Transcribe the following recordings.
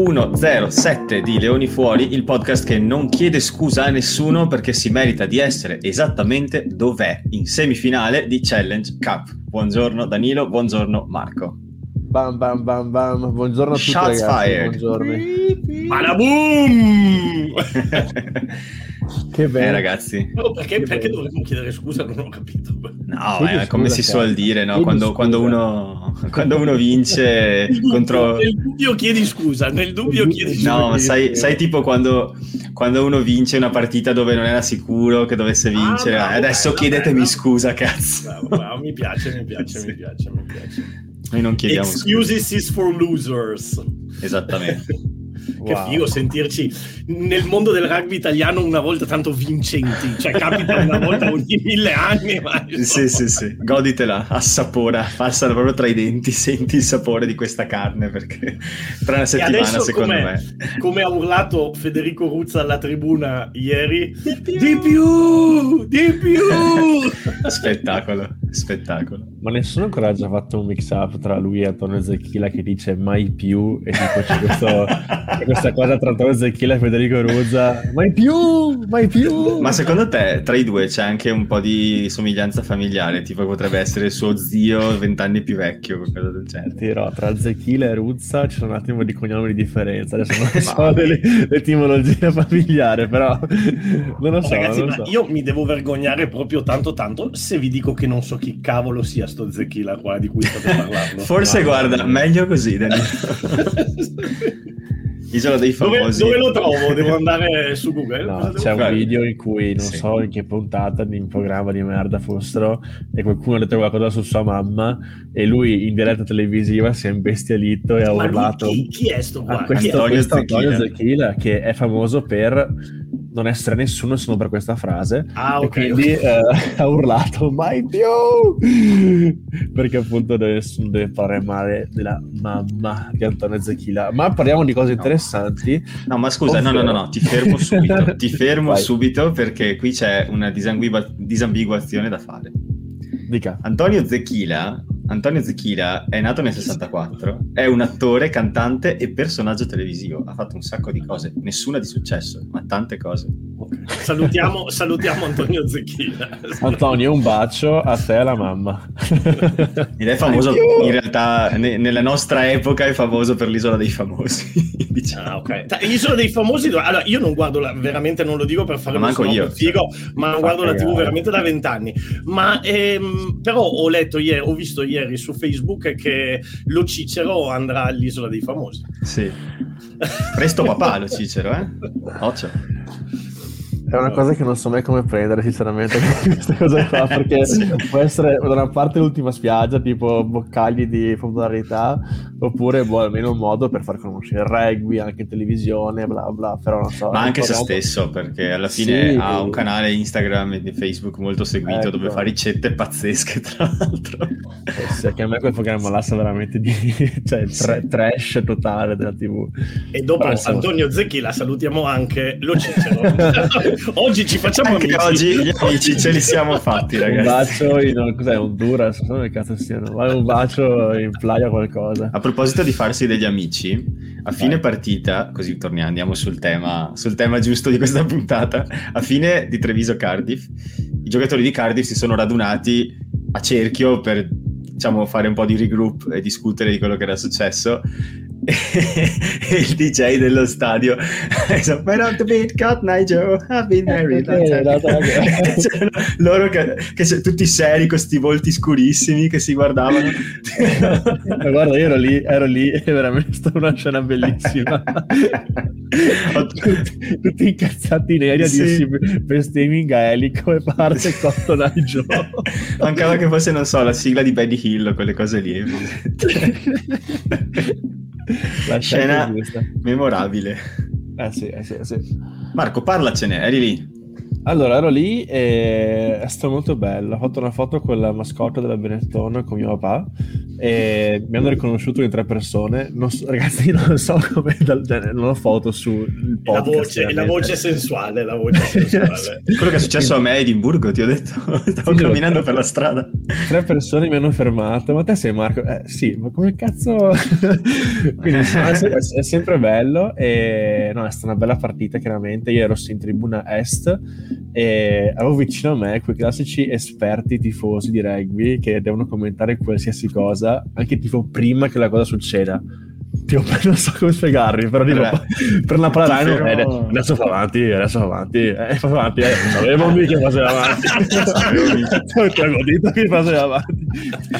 Puntata 107 di Leoni Fuori, il podcast che non chiede scusa a nessuno perché si merita di essere esattamente dov'è, in semifinale di Challenge Cup. Buongiorno Danilo, buongiorno Marco. Bam bam bam bam, buongiorno a tutti Shots ragazzi, fired. buongiorno. Badaboom! Che Eh bello. ragazzi, No, perché, Che perché bello. dovremmo chiedere scusa? Non ho capito. no, è come scusa, si suol dire, no? Quando, quando uno, quando uno vince Nel dubbio- contro... Nel dubbio chiedi scusa, nel dubbio chiedi scusa. No, ma sai, sai tipo quando, quando uno vince una partita dove non era sicuro che dovesse vincere, Ah, bravo, "Eh, adesso bella, chiedetemi bella. scusa, cazzo. Bravo, bravo, mi piace, mi piace, Sì. mi piace, mi piace. Noi non chiediamo scusa. Excuses is for losers. Esattamente. Che Wow. figo sentirci nel mondo del rugby italiano una volta tanto vincenti. Cioè, capita una volta ogni mille anni. Ma Sì, sì, sì, goditela, assapora, passala proprio tra i denti, senti il sapore di questa carne perché tra una settimana adesso secondo come, me. come ha urlato Federico Ruzza alla tribuna ieri, di più, di più. Spettacolo, spettacolo. Ma nessuno ancora ha già fatto un mix up tra lui e Antonio Zecchila che dice mai più e tipo c'è, questo- c'è questa cosa tra Antonio Zecchila e Federico Ruzza mai più, mai più Ma secondo te tra i due c'è anche un po' di somiglianza familiare, tipo potrebbe essere suo zio vent'anni più vecchio, qualcosa del genere? Dirò, tra Zecchila e Ruzza c'è un attimo di cognomi di differenza adesso non so l'etimologia familiare però non lo so, Ragazzi, non lo ma so. io mi devo vergognare proprio tanto tanto se vi dico che non so chi cavolo sia sto Zecchila qua di cui state parlando. Forse Ma- guarda, meglio così, Danilo. Isola dei dove, famosi. dove lo trovo? Devo andare su Google? No, c'è un fare? video in cui non Sì. so in che puntata di un programma di merda fossero e qualcuno ha detto qualcosa su sua mamma e lui in diretta televisiva si è imbestialito e ha urlato chi, chi è sto qua? a questo, Chi è? Antonio questo Antonio. Zecchila che è famoso per non essere nessuno se non per questa frase Ah, e ok. quindi ok. eh, ha urlato mai più perché appunto nessuno deve parlare male della mamma di Antonio Zecchila ma parliamo di cose No. interessanti No, ma scusa, no, no, no, no, ti fermo subito, ti fermo Vai. subito perché qui c'è una disambigua- disambiguazione da fare. dica Antonio Zecchila, Antonio Zecchila è nato nel 64, è un attore, cantante e personaggio televisivo, ha fatto un sacco di cose, nessuna di successo, ma tante cose. Salutiamo, salutiamo Antonio Zecchina. Antonio, un bacio a te e alla mamma. Ed è famoso, Anch'io. in realtà, ne- nella nostra epoca è famoso per l'isola dei famosi, diciamo. Ah, ok. Ta- Isola dei famosi. Allora, io non guardo la- veramente, non lo dico per fare Ma snob io, figo, ma non guardo la TV veramente da vent'anni. Ma ehm, però ho letto ieri, ho visto ieri su Facebook che lo Cicero andrà all'isola dei famosi. Sì. Presto papà lo Cicero, eh? Occhio. È una cosa che non so mai come prendere, sinceramente, questa cosa qua, perché può essere da una parte l'ultima spiaggia, tipo boccagli di popolarità, oppure boh, almeno un modo per far conoscere il rugby anche in televisione, bla bla, però non so. Ma anche se Parliamo- stesso, perché alla fine Sì. ha un canale Instagram e di Facebook molto seguito Ecco. dove fa ricette pazzesche, tra l'altro. Eh sì, che a me quel programma là sa veramente di cioè, tra- Sì. trash totale della TV. E dopo Però, Antonio Zecchi la salutiamo anche lo Cicero. Oggi ci facciamo Anche amici. oggi gli amici ce li siamo fatti, Un ragazzi. bacio in cos'è, Honduras, non so dove cazzo siano, ma un bacio in playa qualcosa. A proposito di farsi degli amici, a fine Vai. partita, così torniamo, andiamo sul tema, sul tema giusto di questa puntata, a fine di Treviso Cardiff, i giocatori di Cardiff si sono radunati a cerchio per diciamo fare un po' di regroup e discutere di quello che era successo il DJ dello stadio detto But on the beat got Nigel I've been married Eh, no, no. C'erano loro che, che tutti seri con questi volti scurissimi che si guardavano Ma guarda, io ero lì, ero lì e veramente stata una scena bellissima. tutti, tutti incazzati neri a Sì. dirsi bestemmi in gaelico e parte Cotton Eye Joe. Mancava che fosse, non so, la sigla di Benny Hill quelle cose lì. La Scena memorabile. Eh sì, eh sì, eh sì. Marco, parlacene, eri lì. Allora, ero lì e è stato molto bello. Ho fatto una foto con la mascotte della Benetton con mio papà e mi hanno riconosciuto in tre persone. Non so- ragazzi, non so come, dal- cioè, non ho foto sul La podcast. voce, la voce sensuale, la voce sensuale. Quello che è successo a me a Edimburgo, ti ho detto. Stavo Sì, camminando per la strada. tre persone mi hanno fermato, ma te sei Marco? Eh sì, ma come cazzo... Quindi è, sempre bello e no, è stata una bella partita chiaramente, io ero in tribuna est e avevo vicino a me quei classici esperti tifosi di rugby che devono commentare qualsiasi cosa, anche tipo prima che la cosa succeda. Tipo, non so come spiegarvi, però dico, per la palla Rhino, eh, adesso fa avanti, adesso fa avanti, eh, fa avanti, eh, sapevo che faceva avanti, ti avevo detto che faceva avanti.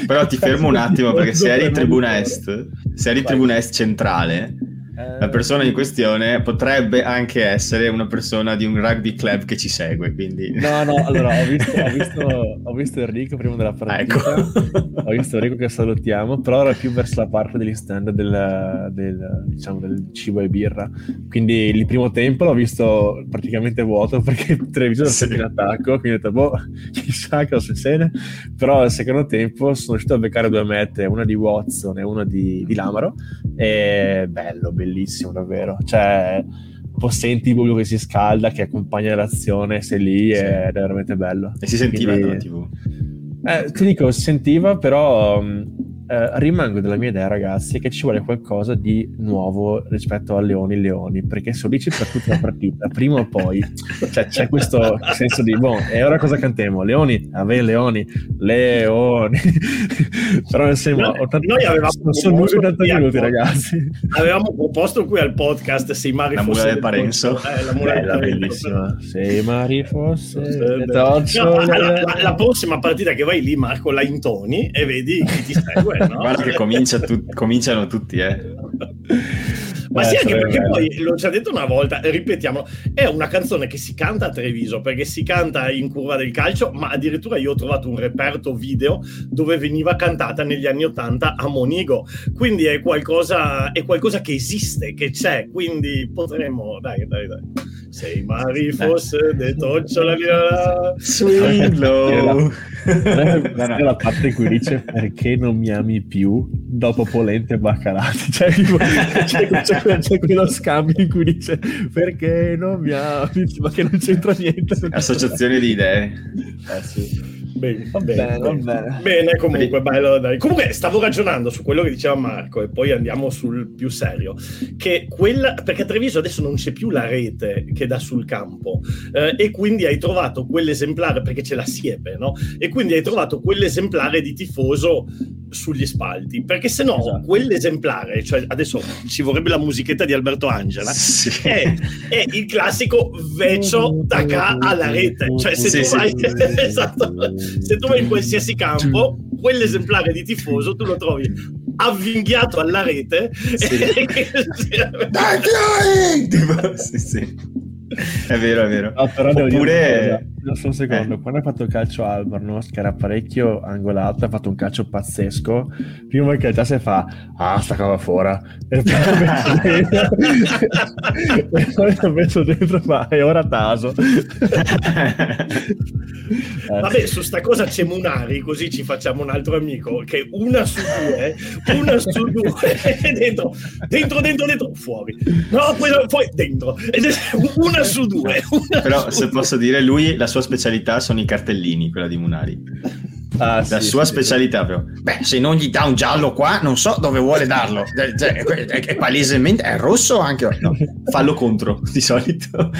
Però ti fermo un attimo, perché se eri in tribuna est, se eri in tribuna est centrale, la persona in questione potrebbe anche essere una persona di un rugby club che ci segue. Quindi... No, no, allora ho visto, ho visto, ho visto Enrico prima della partita. Ecco. ho visto Enrico che salutiamo, però era più verso la parte degli stand del, del, diciamo, del cibo e birra. Quindi il primo tempo l'ho visto praticamente vuoto perché il televisore sì. in attacco. Quindi ho detto, boh, chissà cosa succede. Però al secondo tempo sono riuscito a beccare due mette, una di Watson e una di, di Lamaro. E bello, bellissimo bellissimo davvero. Cioè, senti il pubblico che si scalda, che accompagna l'azione, sei lì sì. ed è veramente bello. E si sentiva Quindi, TV? Eh, ti dico, si sentiva, però eh, rimango della mia idea, ragazzi, che ci vuole qualcosa di nuovo rispetto a Leoni Leoni, perché dici per tutta la partita, prima o poi cioè, c'è questo senso di, boh, e ora cosa cantiamo? Leoni, ave Leoni, Leoni. Però insomma, noi, 80, noi avevamo sono 80 minuti, ragazzi. Avevamo proposto qui al podcast se i mari la fossero... del Parenzo. Eh, la mura Bella, del bellissima. Se i mari fossero... No, la, la, la, prossima partita che vai lì, Marco, la intoni e vedi chi ti segue no? Guarda che comincia tu- cominciano tutti, eh. Ma eh, sì, anche perché bello. poi l'ho già detto una volta, ripetiamo, è una canzone che si canta a Treviso perché si canta in curva del calcio, ma addirittura io ho trovato un reperto video dove veniva cantata negli anni Ottanta a Monigo. Quindi è qualcosa, è qualcosa che esiste, che c'è. Quindi potremmo, dai, dai, dai. Se i mari fosse de toccio la mia swing low. È la parte in cui dice perché non mi ami più dopo polente e baccarati. Cioè, tipo, c'è, c'è, c'è, quello scambio in cui dice perché non mi ami, ma che non c'entra niente. Associazione di idee. Eh sì. Bene, va bene, bene. bene. bene comunque, bello, dai. Comunque stavo ragionando su quello che diceva Marco e poi andiamo sul più serio. Che quella, perché a Treviso adesso non c'è più la rete che dà sul campo eh, e quindi hai trovato quell'esemplare, perché c'è la siepe, no? E quindi hai trovato quell'esemplare di tifoso sugli spalti, perché se no esatto. quell'esemplare, cioè adesso ci vorrebbe la musichetta di Alberto Angela, sì. è, è, il classico vecchio da alla rete. Cioè se sì, tu vai... esatto se tu vai in qualsiasi campo, quell'esemplare di tifoso tu lo trovi avvinghiato alla rete. Sì. E... Dai, sì, sì. È vero, è vero. No, però Oppure... un secondo, eh. quando ha fatto il calcio Albarnos, che era parecchio angolato, ha fatto un calcio pazzesco. Prima che già si fa, ah, sta cava fuori. E poi l'ho messo dentro, fa, e ora taso. Vabbè, su sta cosa c'è Munari, così ci facciamo un altro amico, che una su due, una su due, dentro, dentro, dentro, dentro, fuori. No, poi, poi dentro. Una su due. Una Però su se due. posso dire, lui, la sua specialità sono i cartellini, quella di Munari. Ah, la sì, sua sì, specialità proprio. Beh, se non gli dà un giallo qua, non so dove vuole darlo. Cioè, è, è, è, palesemente è rosso anche. No, fallo contro di solito.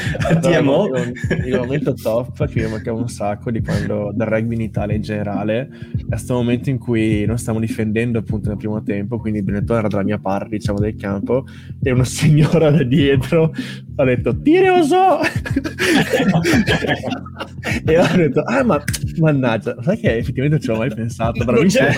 No, il, il momento top che mi mancava un sacco di quando del rugby in Italia in generale è questo momento in cui non stiamo difendendo appunto nel primo tempo. Quindi Benetton era dalla mia parte, diciamo, del campo, e una signora da dietro ha detto: Tire oso! e ho detto: Ah, ma mannaggia, sai che effettivamente effettivamente ci ho mai pensato. Bravissimo.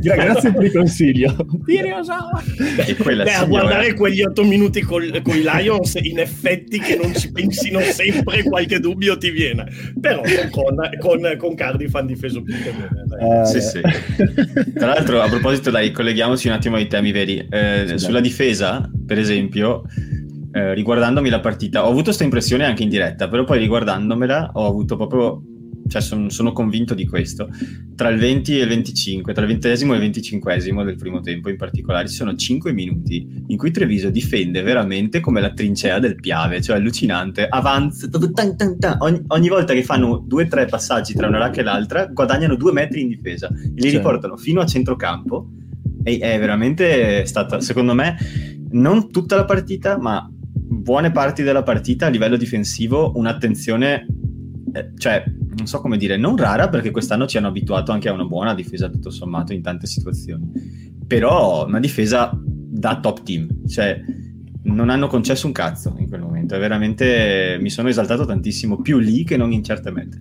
Grazie per il consiglio. Beh, a guardare quegli otto minuti con, con, i Lions, in effetti che non ci pensino sempre, qualche dubbio ti viene. Però con, con, con Cardiff hanno difeso più che bene. Eh, sì, sì. Tra l'altro, a proposito, dai, colleghiamoci un attimo ai temi veri. Eh, sì, sulla difesa, per esempio, eh, riguardandomi la partita, ho avuto questa impressione anche in diretta, però poi riguardandomela ho avuto proprio cioè son, sono convinto di questo, tra il 20 e il 25, tra il ventesimo e il venticinquesimo del primo tempo in particolare, ci sono 5 minuti in cui Treviso difende veramente come la trincea del Piave, cioè allucinante, avanza, tan, tan, tan. Ogni, ogni, volta che fanno due o tre passaggi tra una racca e l'altra, guadagnano due metri in difesa e li sì. riportano fino a centrocampo. E è veramente stata, secondo me, non tutta la partita, ma buone parti della partita a livello difensivo, un'attenzione, eh, cioè non so come dire, non rara perché quest'anno ci hanno abituato anche a una buona difesa tutto sommato in tante situazioni, però una difesa da top team, cioè non hanno concesso un cazzo in quel momento, è veramente mi sono esaltato tantissimo, più lì che non in certe mete.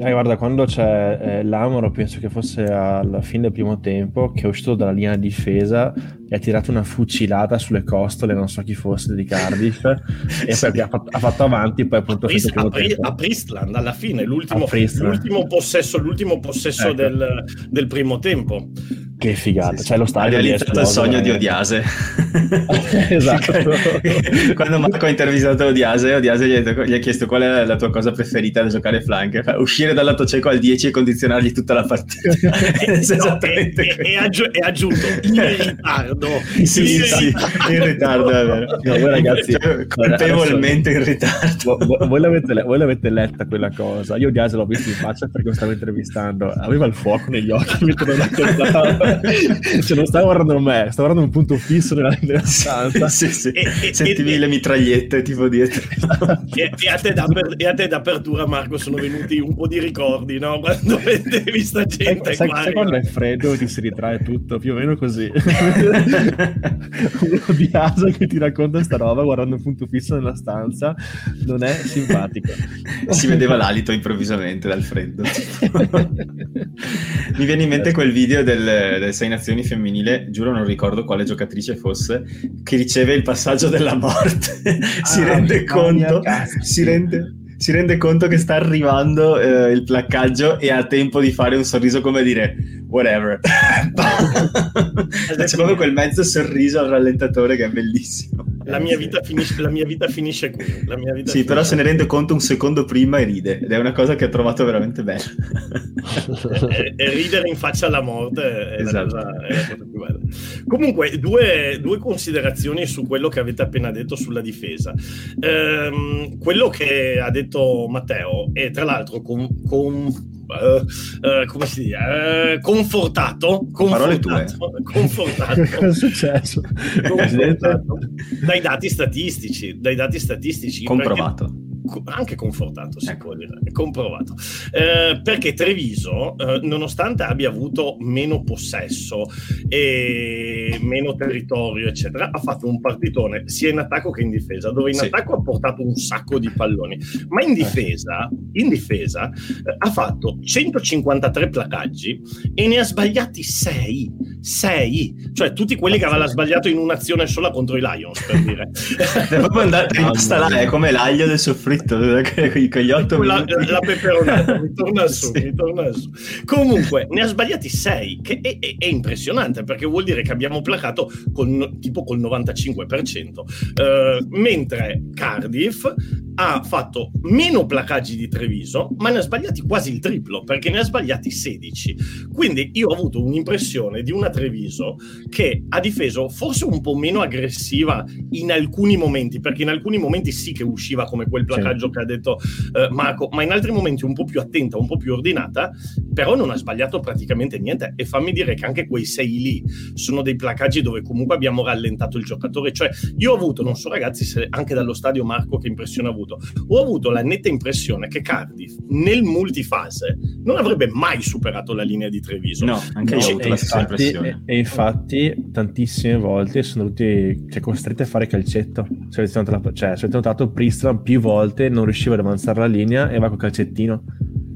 Eh, guarda, quando c'è eh, l'Amoro, penso che fosse alla fine del primo tempo, che è uscito dalla linea di difesa e ha tirato una fucilata sulle costole, non so chi fosse, di Cardiff, e poi ha fatto, ha fatto, avanti, poi appunto a, Priest, a, Pri- a Priestland, alla fine, l'ultimo, l'ultimo possesso, l'ultimo possesso ecco. del, del primo tempo. Che figata, sì, cioè lo stadio ha realizzato il sogno di Odiase. esatto. Quando Marco ha intervistato Odiase, Odiase gli, ha, gli ha chiesto qual è la tua cosa preferita da giocare flank. Uscire dal lato cieco al 10 e condizionargli tutta la partita. no, e, e, e, aggi- e, aggiunto in ritardo. sì, in, sì, ritardo. in ritardo, è vero. No, voi ragazzi, cioè, colpevolmente in ritardo. Voi, voi, l'avete, voi, l'avete, letta quella cosa. Io Odiase l'ho visto in faccia perché lo stavo intervistando. Aveva il fuoco negli occhi mentre lo raccontava. cioè, non stavo guardando me, stavo guardando un punto fisso nella, nella stanza. sì, sì, e, Sentivi e, le mitragliette tipo dietro. e, e, a e, te d'apertura, Marco, sono venuti un po' di ricordi, no? Quando vedevi sta gente sai, qua. Sai quando è freddo ti si ritrae tutto, più o meno così. Uno di Asa che ti racconta sta roba guardando un punto fisso nella stanza non è simpatico. Si vedeva l'alito improvvisamente dal freddo. Mi viene in mente quel video del delle sei nazioni femminile, giuro non ricordo quale giocatrice fosse, che riceve il passaggio della morte, si, ah, rende conto, si, rende, si rende conto che sta arrivando eh, il placcaggio e ha tempo di fare un sorriso come dire whatever. C'è proprio quel mezzo sorriso al rallentatore che è bellissimo. La mia vita finisce, la mia vita finisce qui. Vita sì, però se ne rende conto un secondo prima e ride, ed è una cosa che ho trovato veramente bella. e, e, ridere in faccia alla morte è, esatto. la, cosa, è la cosa più bella. Comunque, due, due, considerazioni su quello che avete appena detto sulla difesa. Ehm, quello che ha detto Matteo, e tra l'altro con, con Uh, uh, come si dice, uh, confortato, confortato, confortato. Cosa è successo? Confortato dai dati statistici, dai dati statistici. Comprovato. Perché anche confortato, si ecco. può dire, comprovato. Eh, perché Treviso, eh, nonostante abbia avuto meno possesso e meno territorio, eccetera, ha fatto un partitone sia in attacco che in difesa, dove in sì. attacco ha portato un sacco di palloni, ma in difesa, in difesa eh, ha fatto 153 placaggi e ne ha sbagliati 6. 6, cioè tutti quelli che aveva sbagliato in un'azione sola contro i Lions, per dire. è proprio andata rimasta là, è come l'aglio del soffritto fritto con gli otto la, la peperonata mi torna su, sì. mi torna su comunque ne ha sbagliati sei che è, è, è, impressionante perché vuol dire che abbiamo placato con, tipo col 95% uh, mentre Cardiff ha fatto meno placaggi di Treviso, ma ne ha sbagliati quasi il triplo, perché ne ha sbagliati 16. Quindi io ho avuto un'impressione di una Treviso che ha difeso forse un po' meno aggressiva in alcuni momenti, perché in alcuni momenti sì che usciva come quel placaggio sì. che ha detto eh, Marco, ma in altri momenti un po' più attenta, un po' più ordinata, però non ha sbagliato praticamente niente. E fammi dire che anche quei sei lì sono dei placaggi dove comunque abbiamo rallentato il giocatore. Cioè, io ho avuto, non so ragazzi, se anche dallo stadio Marco che impressione ha avuto, ho avuto la netta impressione che Cardiff nel multifase non avrebbe mai superato la linea di Treviso. No, anche io ho avuto la stessa impressione. E, infatti tantissime volte sono tutti cioè, costretti a fare calcetto. Se avete notato, cioè, se avete notato Pristram più volte non riusciva ad avanzare la linea e va col calcettino.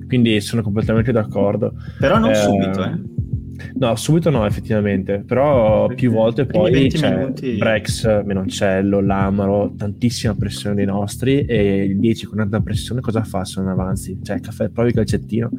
Quindi sono completamente d'accordo. Però non eh, subito, eh. No, subito no, effettivamente, però più volte poi c'è minuti... Brex, Menoncello, Lamaro, tantissima pressione dei nostri e il 10 con tanta pressione cosa fa se non avanzi? Cioè, caffè, provi il calcettino.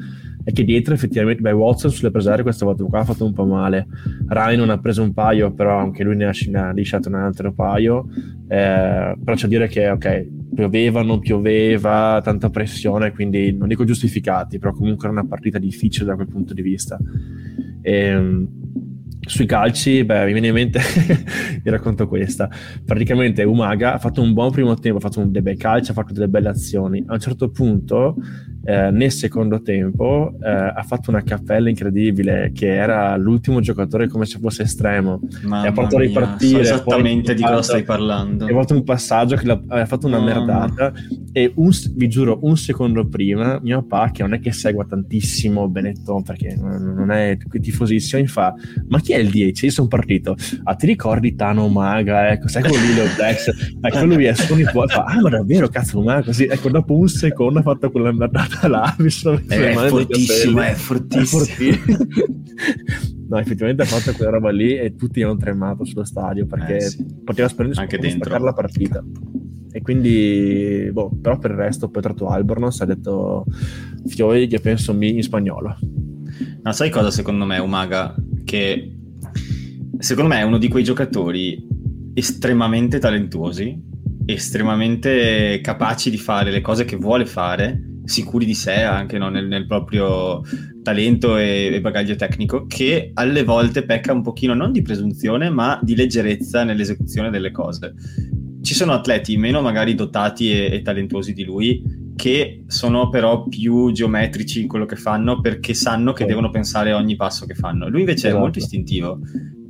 E che dietro effettivamente, beh, Watson sulle preserie questa volta qua ha fatto un po' male. Rai non ha preso un paio, però anche lui ne ha, ne ha lisciato un altro paio. Eh, però c'è da dire che, ok, pioveva, non pioveva, tanta pressione, quindi non dico giustificati, però comunque era una partita difficile da quel punto di vista. E, ehm, sui calci, beh, mi viene in mente, vi racconto questa. Praticamente Umaga ha fatto un buon primo tempo, ha fatto dei bei calci, ha fatto delle belle azioni. A un certo punto eh, nel secondo tempo eh, ha fatto una cappella incredibile che era l'ultimo giocatore come se fosse estremo. Mamma e ha portato a ripartire so esattamente di cosa stai parlando. ha fatto un passaggio che ha fatto una Mamma. merdata. E un, vi giuro un secondo prima mio papà che non è che segua tantissimo Benetton perché non è tifosissimo mi fa ma chi è il 10? io sono partito. Ah ti ricordi Tano Maga ecco sai quello lì Leo Dex? Ecco lui è solo fa ah ma davvero cazzo Maga così. Ecco dopo un secondo ha fatto quella merdata là, mi sono messo è, è fortissimo, è fortissimo. È fortissimo. no, effettivamente ha fatto quella roba lì e tutti hanno tremato sullo stadio perché eh, sì. poteva Anche dentro. la partita. E quindi, boh, però per il resto poi tratto Albornoz ha detto Fioi che penso mi in spagnolo. Ma sai cosa secondo me Umaga? Che secondo me è uno di quei giocatori estremamente talentuosi, estremamente capaci di fare le cose che vuole fare sicuri di sé anche no? nel, nel, proprio talento e, e, bagaglio tecnico che alle volte pecca un pochino non di presunzione ma di leggerezza nell'esecuzione delle cose ci sono atleti meno magari dotati e, e talentuosi di lui che sono però più geometrici in quello che fanno perché sanno che devono pensare a ogni passo che fanno lui invece esatto. è molto istintivo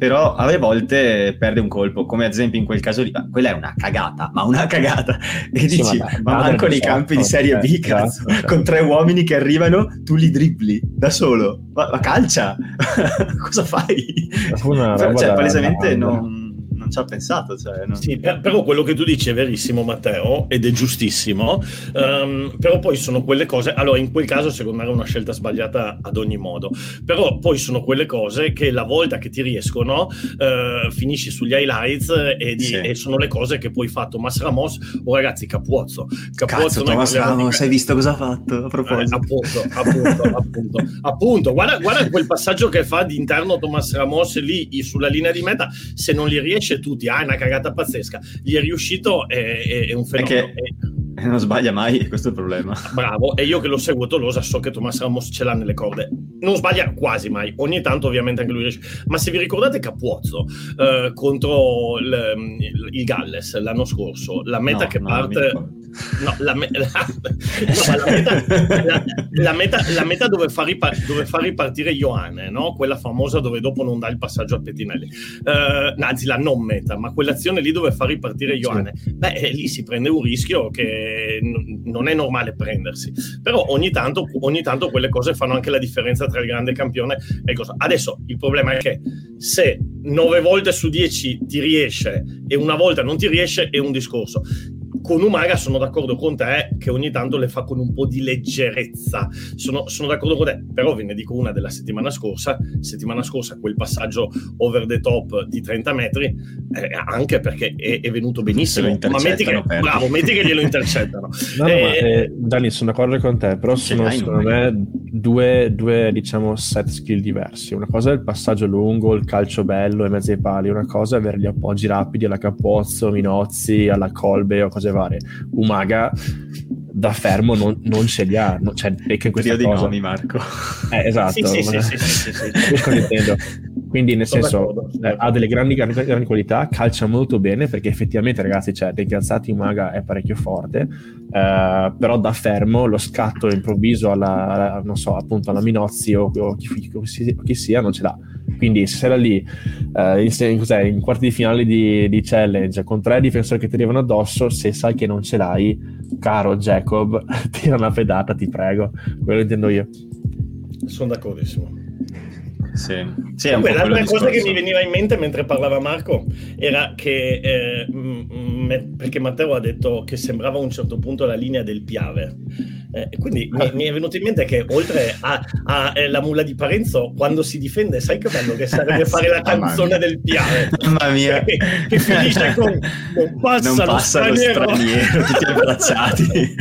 però alle volte perde un colpo, come ad esempio in quel caso lì, quella è una cagata, ma una cagata. E sì, dici, ma, ma manco nei campi di Serie B, cazzo, esatto. con tre uomini che arrivano, tu li dribbli da solo, ma, ma calcia, cosa fai? Cioè, palesemente non non ci ha pensato. Cioè, non... Sì, per, però quello che tu dici è verissimo, Matteo, ed è giustissimo. Um, però poi sono quelle cose. Allora, in quel caso, secondo me, era una scelta sbagliata ad ogni modo. Però poi sono quelle cose che la volta che ti riescono, uh, finisci sugli highlights e, di, sì. e, sono le cose che poi fa Thomas Ramos. Oh, ragazzi, Capuozzo. Capuozzo Cazzo, Thomas Ramos, hai visto cosa ha fatto? A proposito, eh, appunto, appunto, appunto, appunto. Guarda, guarda quel passaggio che fa di interno Thomas Ramos lì sulla linea di meta. Se non li riesce dice tutti, ah, è una cagata pazzesca. Gli è riuscito, è, è, è un fenomeno. È che non sbaglia mai, questo è il problema. Bravo, e io che lo seguo Tolosa so che Thomas Ramos ce l'ha nelle corde. Non sbaglia quasi mai, ogni tanto ovviamente anche lui riesce. Ma se vi ricordate Capuozzo eh, contro il, il, Galles l'anno scorso, la meta no, che parte No, la, me- la, no, la, meta, la, meta, la, meta, dove fa, ripar- dove fa ripartire Ioane, no? quella famosa dove dopo non dà il passaggio a Pettinelli. Uh, anzi, la non meta, ma quell'azione lì dove fa ripartire Ioane. Sì. Beh, eh, lì si prende un rischio che n- non è normale prendersi. Però ogni tanto, ogni tanto quelle cose fanno anche la differenza tra il grande campione e cosa. Adesso il problema è che se 9 volte su 10 ti riesce e una volta non ti riesce è un discorso con Umaga sono d'accordo con te che ogni tanto le fa con un po' di leggerezza. Sono, sono, d'accordo con te, però ve ne dico una della settimana scorsa. Settimana scorsa quel passaggio over the top di 30 metri, eh, anche perché è, è, venuto benissimo. Ma metti che, bravo, metti che glielo intercettano. no, eh, ma, eh, Dani, sono d'accordo con te, però sono secondo me due, due, diciamo, set skill diversi. Una cosa è il passaggio lungo, il calcio bello e mezzo ai pali, una cosa è avere gli appoggi rapidi alla Capozzo, Minozzi, alla Colbe o cose varie. Umaga da fermo non, non ce li ha, non, cioè becca in questa Dio cosa. di nomi, Marco. Eh, esatto. sì, sì, ma... sì, sì, sì, sì. Quindi nel senso eh, ha delle grandi, grandi, grandi, qualità, calcia molto bene perché effettivamente ragazzi, cioè, dei calzati Umaga è parecchio forte, eh, però da fermo lo scatto improvviso alla, alla non so, appunto alla Minozzi o, o chi, chi, chi sia non ce l'ha quindi se era lì eh, in, in, quarti di finale di, di, challenge con tre difensori che ti arrivano addosso, se sai che non ce l'hai, caro Jacob, tira una pedata, ti prego. Quello intendo io. Sono d'accordissimo. Sì, sì Beh, l'altra cosa che mi veniva in mente mentre parlava Marco era che eh, m- perché Matteo ha detto che sembrava a un certo punto la linea del Piave eh, quindi mi, mi, è venuto in mente che oltre alla eh, mulla di Parenzo, quando si difende, sai che bello che sarebbe fare la canzone del Piave. Mamma mia. Che, che finisce con non passa, non passa lo straniero. Lo straniero tutti abbracciati.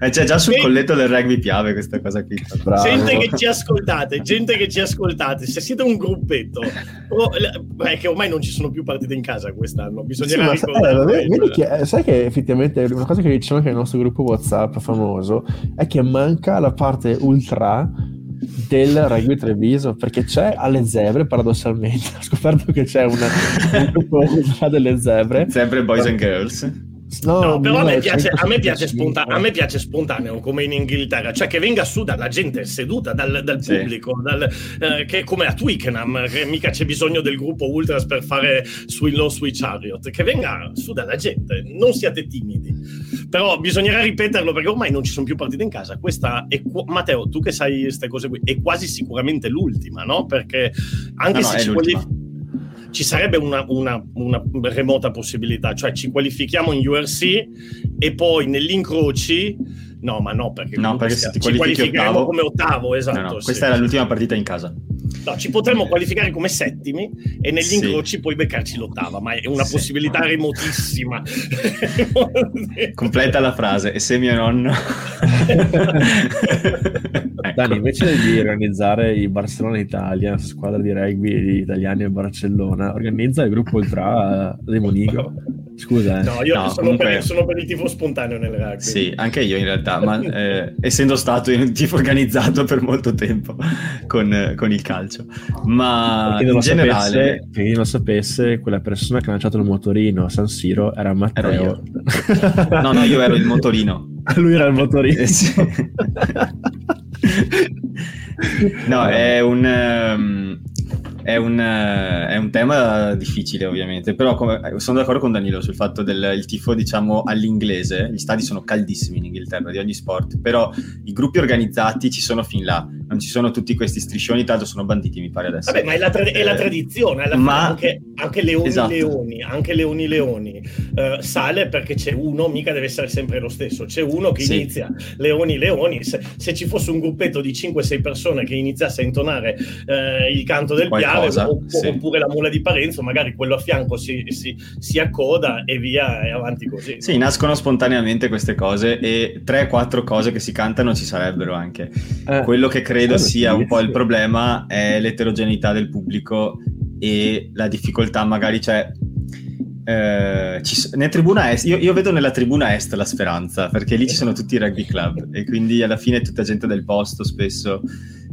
eh, c'è già sul colletto del rugby Piave questa cosa qui. Bravo. Gente che ci ascoltate, gente che ci ascoltate, se siete un gruppetto, oh, è che ormai non ci sono più partite in casa quest'anno, bisognerà sì, ricordare. Eh, vedi che Beh, sai che effettivamente una cosa che diciamo che nel nostro gruppo WhatsApp famoso è che manca la parte ultra del rugby Treviso perché c'è alle zebre paradossalmente ho scoperto che c'è una, un gruppo delle zebre. Zebre boys and girls No, no però a me, piace, a, me piace sponta- a me, piace, spontaneo come in Inghilterra, cioè che venga su dalla gente seduta, dal, dal pubblico, sì. dal, eh, che come a Twickenham, che mica c'è bisogno del gruppo Ultras per fare sui Low Sui Chariot, che venga su dalla gente, non siate timidi. Però bisognerà ripeterlo perché ormai non ci sono più partite in casa. Questa è, Matteo, tu che sai queste cose qui, è quasi sicuramente l'ultima, no? Perché anche no, se ci qualifichiamo ci sarebbe una, una, una, remota possibilità, cioè ci qualifichiamo in URC e poi negli incroci, no, ma no, perché, no, perché se ti ci qualifichiamo ottavo, come ottavo, esatto. No, no, questa sì. era l'ultima partita in casa. No, ci potremmo qualificare come settimi e negli sì. incroci poi beccarci l'ottava, ma è una sì. possibilità remotissima. Completa la frase, e se mio nonno... ecco. Dani, invece di organizzare il Barcellona Italia, squadra di rugby di italiani a Barcellona, organizza il gruppo Ultra di Monigo. Scusa, eh. No, io no, sono, comunque... per, sono, per, il tifo spontaneo nel rugby. Sì, anche io in realtà, ma eh, essendo stato in un tifo organizzato per molto tempo con, con il calcio. Ma in generale... Sapesse, per chi non lo sapesse, quella persona che ha lanciato il motorino a San Siro era Matteo. Era io. no, no, io ero il motorino. Lui era il motorino. Eh, sì. no, è un... Um, è un, è un, tema difficile ovviamente, però come, sono d'accordo con Danilo sul fatto del tifo diciamo all'inglese, gli stadi sono caldissimi in Inghilterra di ogni sport, però i gruppi organizzati ci sono fin là, non ci sono tutti questi striscioni, tanto sono banditi mi pare adesso. Vabbè, ma è la, tra- è la eh, tradizione, alla ma... anche, anche Leoni esatto. Leoni, anche Leoni Leoni uh, sale perché c'è uno, mica deve essere sempre lo stesso, c'è uno che sì. inizia Leoni Leoni, se, se, ci fosse un gruppetto di 5-6 persone che iniziasse a intonare uh, il canto del piano, cosa, opp- sì. oppure la mula di Parenzo, magari quello a fianco si, si, si, accoda e via e avanti così. Sì, nascono spontaneamente queste cose e 3-4 cose che si cantano ci sarebbero anche. Eh, quello che credo sia un po' il problema è l'eterogeneità del pubblico e la difficoltà magari c'è eh, ci, nella tribuna est, io, io, vedo nella tribuna est la speranza perché lì ci sono tutti i rugby club e quindi alla fine è tutta gente del posto spesso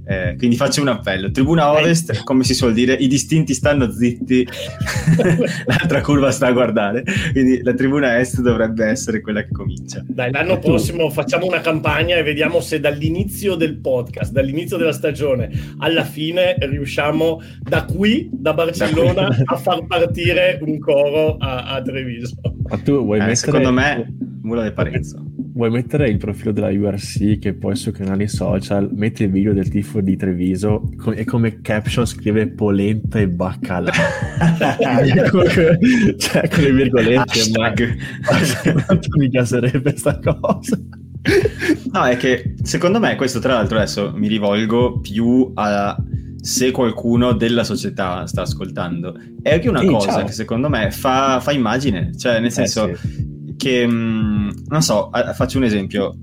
eh, quindi faccio un appello. Tribuna Ovest, come si suol dire, i distinti stanno zitti, l'altra curva sta a guardare. Quindi la tribuna Est dovrebbe essere quella che comincia. Dai, l'anno prossimo facciamo una campagna e vediamo se dall'inizio del podcast, dall'inizio della stagione alla fine, riusciamo da qui, da Barcellona, da qui. a far partire un coro a, a Treviso. Ma tu vuoi eh, mettere... Secondo me, Mula di Parenzo vuoi mettere il profilo della URC che poi sui canali social metti il video del tifo di Treviso e come caption scrive polenta e baccalà cioè con le virgolette ma quanto mi piacerebbe questa cosa. No è che secondo me questo tra l'altro adesso mi rivolgo più a se qualcuno della società sta ascoltando. È anche una Ehi, cosa ciao. che secondo me fa, fa, immagine. Cioè nel senso eh, sì che, mm, non so, faccio un esempio.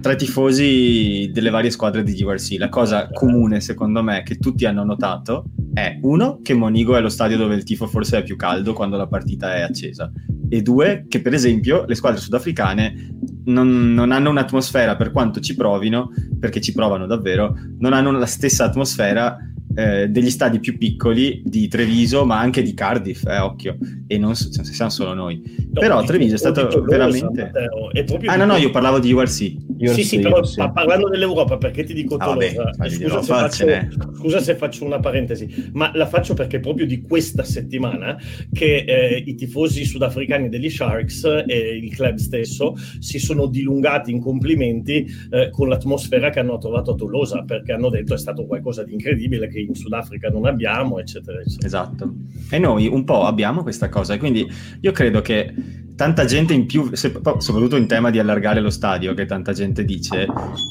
Tra i tifosi delle varie squadre di GRC, la cosa comune secondo me che tutti hanno notato è uno, che Monigo è lo stadio dove il tifo forse è più caldo quando la partita è accesa e due, che per esempio le squadre sudafricane non, non, hanno un'atmosfera, per quanto ci provino, perché ci provano davvero, non hanno la stessa atmosfera eh, degli stadi più piccoli di Treviso, ma anche di Cardiff, eh, occhio, e non cioè, siamo solo noi. No, però Treviso è stato Tolosa, veramente... Matteo, ah no, no, io parlavo di URC. URC sì, sì, però sì. parlando dell'europa, perché ti dico ah, Tolosa? Vabbè, scusa, se faccio, scusa, se faccio, una parentesi, ma la faccio perché proprio di questa settimana che eh, i tifosi sudafricani degli Sharks e il club stesso si sono dilungati in complimenti eh, con l'atmosfera che hanno trovato a Tolosa, perché hanno detto è stato qualcosa di incredibile che in Sudafrica non abbiamo, eccetera, eccetera. Esatto. E noi un po' abbiamo questa cosa, e quindi io credo che tanta gente in più, soprattutto in tema di allargare lo stadio, che tanta gente dice,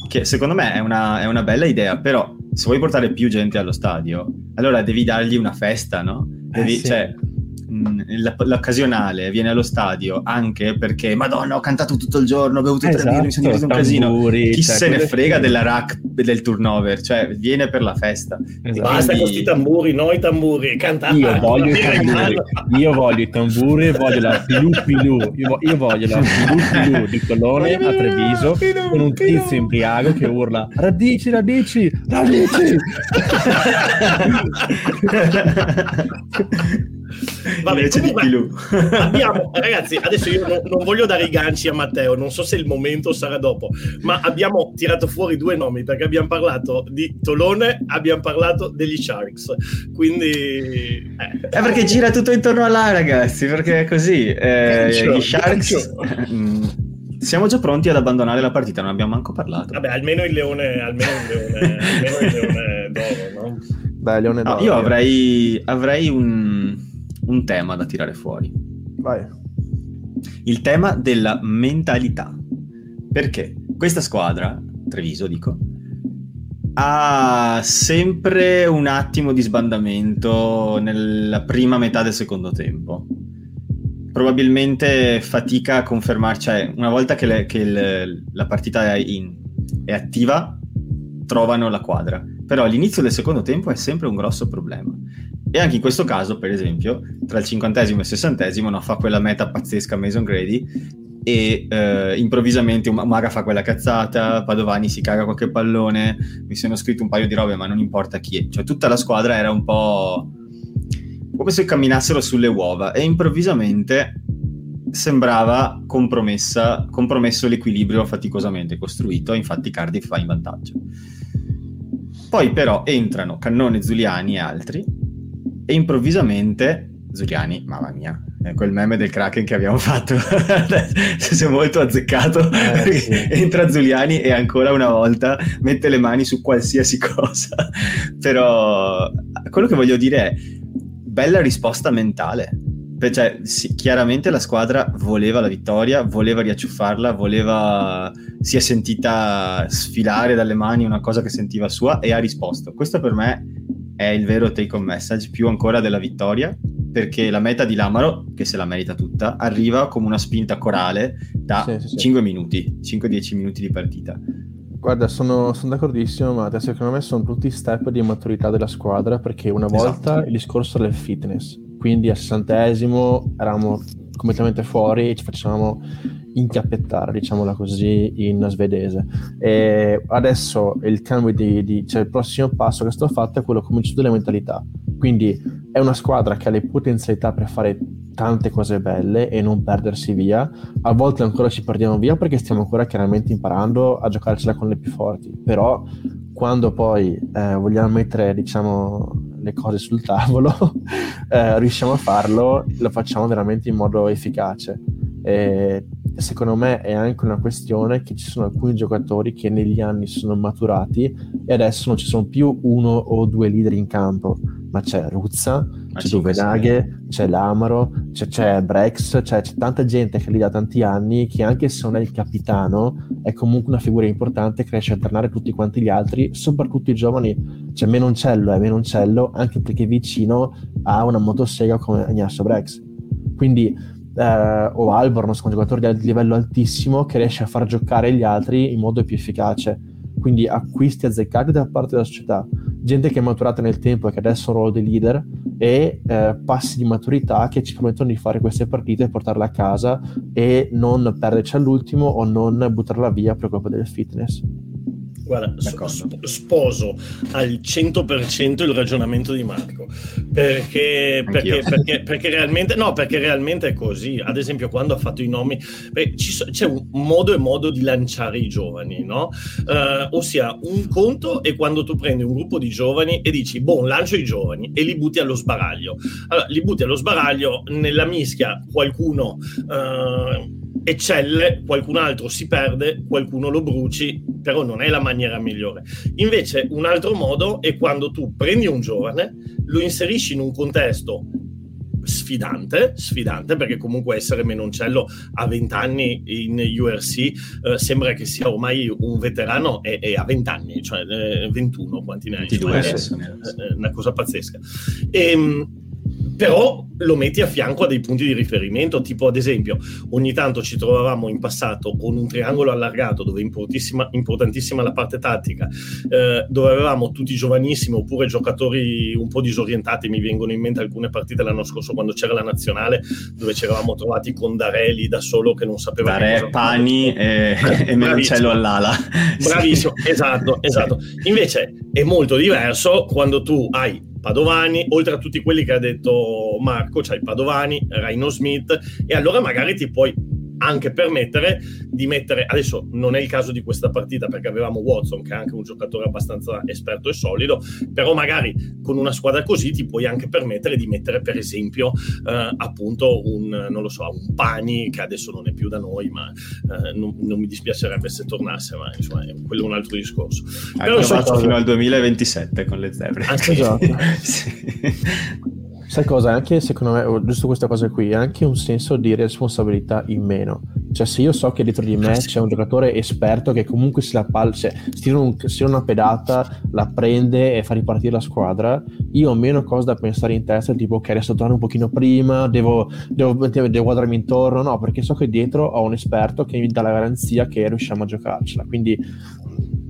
che secondo me è una, è una bella idea, però se vuoi portare più gente allo stadio, allora devi dargli una festa, no? Devi, eh, sì. cioè, l'occasionale viene allo stadio anche perché Madonna ho cantato tutto il giorno ho bevuto esatto, tre birre mi sono divertito un casino chi cioè, se ne frega che... della rack del turnover cioè viene per la festa. Esatto. basta quindi... questi tamburi noi tamburi cantate io voglio i tamburi io voglio i tamburi voglio la pilu io, io voglio la pilu pilu di Colone a Treviso con un tizio imbriaco che urla radici radici radici Vabbè, invece di Pilù. abbiamo, ragazzi, adesso io non, non, voglio dare i ganci a Matteo, non so se il momento sarà dopo, ma abbiamo tirato fuori due nomi perché abbiamo parlato di Tolone, abbiamo parlato degli Sharks. Quindi... Eh. È perché gira tutto intorno a là, ragazzi, perché è così. Eh, gancio, gli Sharks... Mm, siamo già pronti ad abbandonare la partita, non abbiamo manco parlato. Vabbè, almeno il leone, almeno il leone, almeno il leone d'oro, no? Beh, leone d'oro. No, io avrei, avrei un un tema da tirare fuori. Vai. Il tema della mentalità. Perché questa squadra, Treviso dico, ha sempre un attimo di sbandamento nella prima metà del secondo tempo. Probabilmente fatica a confermarci, cioè una volta che, le, che le, la partita è, in, è attiva, trovano la quadra. Però all'inizio del secondo tempo è sempre un grosso problema. E anche in questo caso, per esempio, tra il cinquantesimo e il sessantesimo no, fa quella meta pazzesca Mason Grady e eh, improvvisamente un Maga fa quella cazzata, Padovani si caga qualche pallone, mi sono scritto un paio di robe ma non importa chi è, cioè tutta la squadra era un po' come se camminassero sulle uova e improvvisamente sembrava compromesso l'equilibrio faticosamente costruito, infatti Cardiff va in vantaggio. Poi però entrano Cannone, Zuliani e altri e improvvisamente Zuliani, mamma mia, è quel meme del Kraken che abbiamo fatto, si è molto azzeccato, eh, sì. entra Zuliani e ancora una volta mette le mani su qualsiasi cosa, però quello che voglio dire è bella risposta mentale, cioè, sì, chiaramente la squadra voleva la vittoria, voleva riacciuffarla, voleva, si è sentita sfilare dalle mani una cosa che sentiva sua e ha risposto. Questo per me è il vero take home message, più ancora della vittoria, perché la meta di Lamaro, che se la merita tutta, arriva come una spinta corale da sì, sì, 5 minuti, 5-10 minuti di partita. Guarda, sono, sono d'accordissimo, ma secondo me sono tutti step di maturità della squadra, perché una volta esatto. il discorso era il fitness, quindi al sessantesimo eravamo completamente fuori e ci facevamo inchiappettare, diciamola così, in svedese. E adesso il cambio di, di cioè il prossimo passo che sto fatto è quello come delle mentalità. Quindi è una squadra che ha le potenzialità per fare tante cose belle e non perdersi via. A volte ancora ci perdiamo via perché stiamo ancora chiaramente imparando a giocarcela con le più forti. Però quando poi eh, vogliamo mettere, diciamo, le cose sul tavolo, eh, riusciamo a farlo, lo facciamo veramente in modo efficace. E secondo me è anche una questione che ci sono alcuni giocatori che negli anni sono maturati e adesso non ci sono più uno o due leader in campo, ma c'è Ruzza, ma c'è Duvenaghe, c'è Lamaro, c'è, c'è Brex, c'è, c'è, tanta gente che lì da tanti anni che anche se non è il capitano è comunque una figura importante che riesce a alternare tutti quanti gli altri, soprattutto i giovani. C'è Menoncello, è Menoncello anche perché vicino ha una motosega come Agnasso Brex. Quindi eh, o Albornoz, un giocatore di livello altissimo che riesce a far giocare gli altri in modo più efficace. Quindi acquisti azzeccati da parte della società, gente che è maturata nel tempo e che adesso è un ruolo di leader e eh, passi di maturità che ci permettono di fare queste partite e portarle a casa e non perderci all'ultimo o non buttarla via per colpa del fitness. Guarda, sp- sposo al 100% il ragionamento di Marco, perché, perché, perché, perché, realmente, no, perché realmente è così. Ad esempio, quando ha fatto i nomi, beh, so, c'è un modo e modo di lanciare i giovani, no? Uh, ossia, un conto è quando tu prendi un gruppo di giovani e dici, boh, lancio i giovani e li butti allo sbaraglio. Allora, li butti allo sbaraglio, nella mischia qualcuno... Uh, eccelle, qualcun altro si perde, qualcuno lo bruci, però non è la maniera migliore. Invece un altro modo è quando tu prendi un giovane, lo inserisci in un contesto sfidante, sfidante perché comunque essere Menoncello a 20 anni in URC eh, sembra che sia ormai un veterano e, e a 20 anni, cioè eh, 21 quanti ne hai? 22, cioè, è, è, una cosa pazzesca. E, ehm, però lo metti a fianco a dei punti di riferimento, tipo ad esempio ogni tanto ci trovavamo in passato con un triangolo allargato dove importantissima, importantissima la parte tattica, eh, dove avevamo tutti giovanissimi oppure giocatori un po' disorientati, mi vengono in mente alcune partite l'anno scorso quando c'era la nazionale dove ci eravamo trovati con Darelli da solo che non sapeva Dare, Pani e, e Mencello all'ala. Bravissimo, esatto, esatto. Invece è molto diverso quando tu hai Padovani, oltre a tutti quelli che ha detto Marco, c'hai Padovani, Raino Smith, e allora magari ti puoi anche permettere di mettere, adesso non è il caso di questa partita perché avevamo Watson che è anche un giocatore abbastanza esperto e solido, però magari con una squadra così ti puoi anche permettere di mettere per esempio eh, appunto un, non lo so, un Pani che adesso non è più da noi, ma eh, non, non, mi dispiacerebbe se tornasse, ma insomma quello è un altro discorso. Però fatto fino al 2027 con le zebre. Anche esatto. sì. Sai cosa? Anche secondo me, oh, giusto questa cosa qui, è anche un senso di responsabilità in meno. Cioè, se io so che dietro di me c'è un giocatore esperto che comunque si la palla, cioè, si tira, un, una pedata, la prende e fa ripartire la squadra, io ho meno cose da pensare in testa, tipo, ok, adesso torno un pochino prima, devo, devo, devo guardarmi intorno, no, perché so che dietro ho un esperto che mi dà la garanzia che riusciamo a giocarcela. Quindi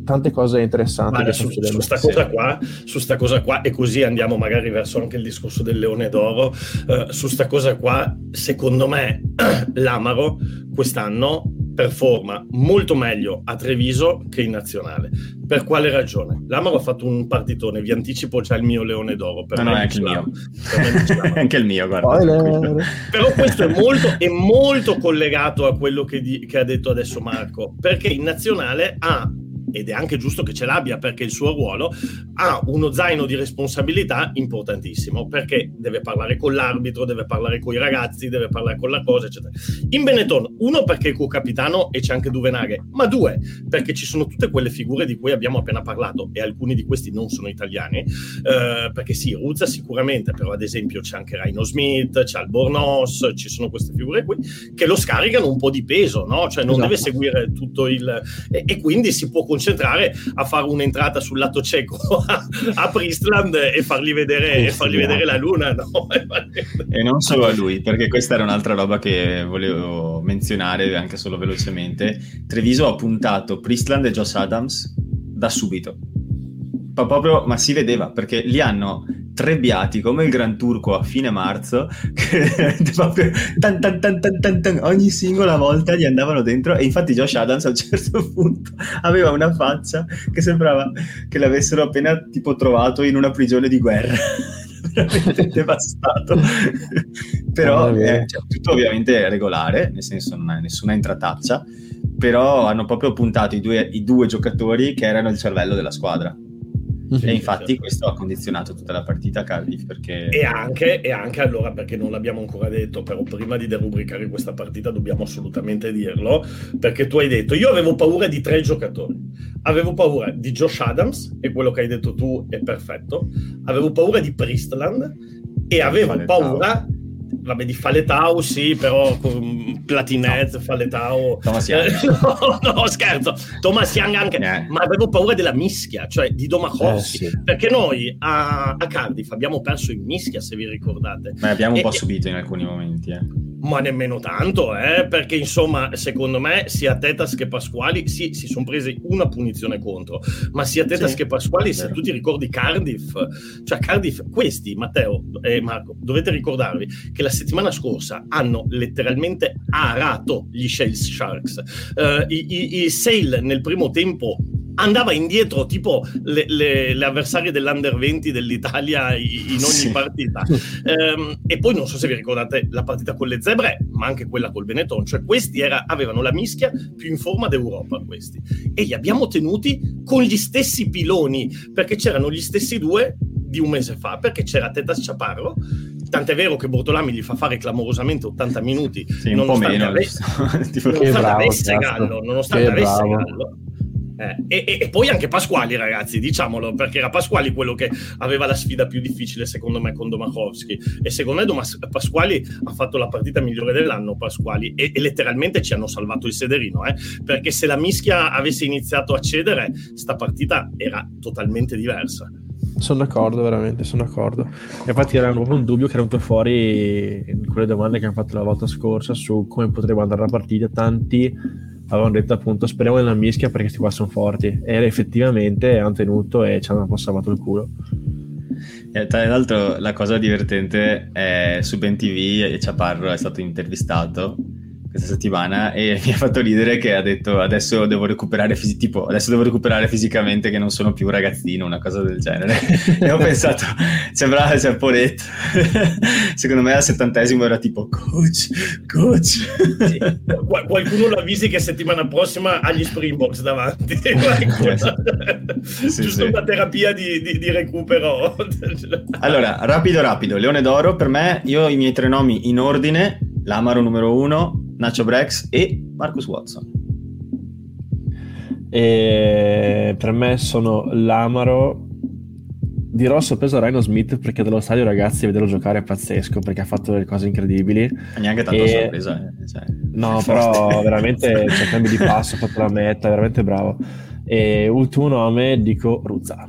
tante cose interessanti Guarda, su, su, sta cosa qua, su sta cosa qua, e così andiamo magari verso anche il discorso del leone d'oro. Uh, su sta cosa qua, secondo me, l'Amaro quest'anno performa molto meglio a Treviso che in nazionale. Per quale ragione? L'Amaro ha fatto un partitone, vi anticipo già il mio leone d'oro. Per no, no, è anche il mio. anche il mio, guarda. Però questo è molto, è molto collegato a quello che, di, che ha detto adesso Marco, perché in nazionale ha ed è anche giusto che ce l'abbia perché il suo ruolo ha uno zaino di responsabilità importantissimo perché deve parlare con l'arbitro, deve parlare con i ragazzi, deve parlare con la cosa, eccetera. In Benetton, uno perché è co-capitano e c'è anche Duvenaghe, ma due perché ci sono tutte quelle figure di cui abbiamo appena parlato e alcuni di questi non sono italiani, eh, perché sì, Ruzza sicuramente, però ad esempio c'è anche Rhino Smith, c'è Albornoz, ci sono queste figure qui che lo scaricano un po' di peso, no? Cioè non esatto. deve seguire tutto il... E, e quindi si può concentrare a fare un'entrata sul lato cieco a, a Priestland e fargli vedere, e fargli vedere la luna. No? e non solo a lui, perché questa era un'altra roba che volevo menzionare anche solo velocemente. Treviso ha puntato Priestland e Josh Adams da subito. Ma proprio, ma si vedeva perché li hanno trebbiati come il Gran Turco a fine marzo, che proprio tan, tan, tan, ogni singola volta gli andavano dentro e infatti Josh Adams a un certo punto aveva una faccia che sembrava che l'avessero appena tipo trovato in una prigione di guerra. veramente devastato. Però è eh, cioè, tutto ovviamente regolare nel senso non ha nessuna intrataccia però hanno proprio puntato i due, i due giocatori che erano il cervello della squadra e infatti certo. questo ha condizionato tutta la partita a Cardiff perché... E anche, e anche allora, perché non l'abbiamo ancora detto, però prima di derubricare questa partita dobbiamo assolutamente dirlo, perché tu hai detto, io avevo paura di tre giocatori, avevo paura di Josh Adams, e quello che hai detto tu è perfetto, avevo paura di Priestland e avevo paura vabbè, di Faletau sì, però con Platinez, no. Faletau... Thomas Young. no, no, scherzo. Thomas Young anche. Yeah. Ma avevo paura della mischia, cioè di Domachowski. Eh, sì. Perché noi a, a, Cardiff abbiamo perso in mischia, se vi ricordate. Ma abbiamo un po' subito in alcuni momenti, eh ma nemmeno tanto, eh? perché insomma, secondo me, sia Tetas che Pasquali sì, si sono presi una punizione contro, ma sia Tetas sì, che Pasquali, se tu ti ricordi Cardiff, cioè Cardiff, questi, Matteo e Marco, dovete ricordarvi che la settimana scorsa hanno letteralmente arato gli Shales Sharks. Uh, i, i, Sale nel primo tempo andava indietro tipo le, le, le avversarie dell'Under 20 dell'Italia in ogni sì. partita. ehm, e poi non so se vi ricordate la partita con le zebre, ma anche quella col Benetton, cioè questi era, avevano la mischia più in forma d'Europa questi. E li abbiamo tenuti con gli stessi piloni, perché c'erano gli stessi due di un mese fa, perché c'era Tetas Chaparro, tant'è vero che Bortolami gli fa fare clamorosamente 80 minuti, sì, un po' meno, ave- nonostante avesse Gallo, nonostante avesse Gallo eh, e, e, poi anche Pasquali, ragazzi, diciamolo, perché era Pasquali quello che aveva la sfida più difficile, secondo me, con Domachowski. E secondo me Domas- Pasquali ha fatto la partita migliore dell'anno, Pasquali, e, e letteralmente ci hanno salvato il sederino, eh? perché se la mischia avesse iniziato a cedere, sta partita era totalmente diversa. Sono d'accordo, veramente, sono d'accordo. Infatti era proprio un dubbio che era venuto fuori in quelle domande che hanno fatto la volta scorsa su come potrebbe andare la partita. Tanti avevano detto appunto speriamo nella mischia perché questi qua sono forti. E effettivamente hanno tenuto e ci hanno un po' salvato il culo. Eh, tra l'altro la cosa divertente è su Ben TV e Ciaparro è stato intervistato questa settimana e mi ha fatto ridere che ha detto adesso devo recuperare, fisi- tipo, adesso devo recuperare fisicamente che non sono più ragazzino, una cosa del genere. e ho pensato, sembrava cioè, poretto. Secondo me al settantesimo era tipo coach, coach. Sì. Qualcuno l'ha visto che settimana prossima ha gli Springboks davanti. sì, Giusto sì. una terapia di, di, di recupero. allora, rapido rapido, Leone d'Oro per me, io i miei tre nomi in ordine, l'Amaro numero uno, Nacho Brex e Marcus Watson. E per me sono l'Amaro. Dirò soppeso Rhino Smith perché dallo stadio, ragazzi, vederlo giocare è pazzesco perché ha fatto delle cose incredibili. Neanche tanto e... sorpresa. Eh. Cioè, no, però veramente c'è cambio di passo, ha fatto la meta, è veramente bravo. E ultimo nome dico Ruzza.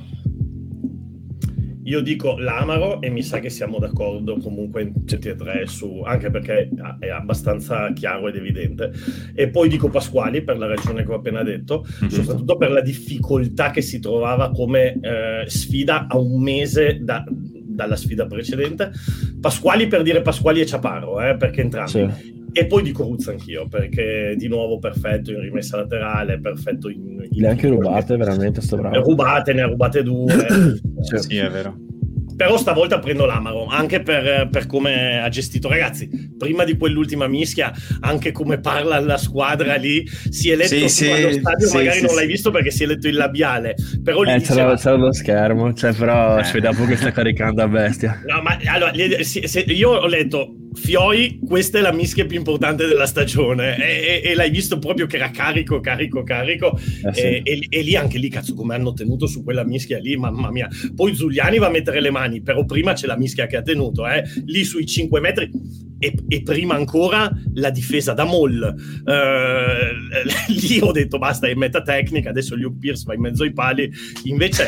Io dico l'Amaro e mi sa che siamo d'accordo comunque in tutti e tre su, anche perché è abbastanza chiaro ed evidente. E poi dico Pasquali per la ragione che ho appena detto, mm-hmm. soprattutto per la difficoltà che si trovava come eh, sfida a un mese da, dalla sfida precedente. Pasquali per dire Pasquali e Ciaparo, eh, perché entrambi. Sì. E poi dico Ruzza anch'io, perché di nuovo perfetto in rimessa laterale, perfetto in... Le anche rubate, veramente, sto bravo. Ne rubate, ne ha rubate due. cioè, sì, è vero però stavolta prendo l'Amaro anche per, per, come ha gestito ragazzi prima di quell'ultima mischia anche come parla la squadra lì si è letto sì, sì, stadio sì, magari sì, non l'hai visto perché si è letto il labiale però lì eh, diceva... c'era, lo schermo cioè, però eh. si vede che sta caricando a bestia no ma allora io ho letto Fioi, questa è la mischia più importante della stagione e, e, e l'hai visto proprio che era carico, carico, carico eh sì. e, e, lì anche lì, cazzo, come hanno tenuto su quella mischia lì, mamma mia. Poi Zuliani va a mettere le mani, però prima c'è la mischia che ha tenuto, eh. lì sui 5 metri e, e, prima ancora la difesa da Moll. Uh, lì ho detto basta, è meta tecnica, adesso Luke Pierce va in mezzo ai pali. Invece,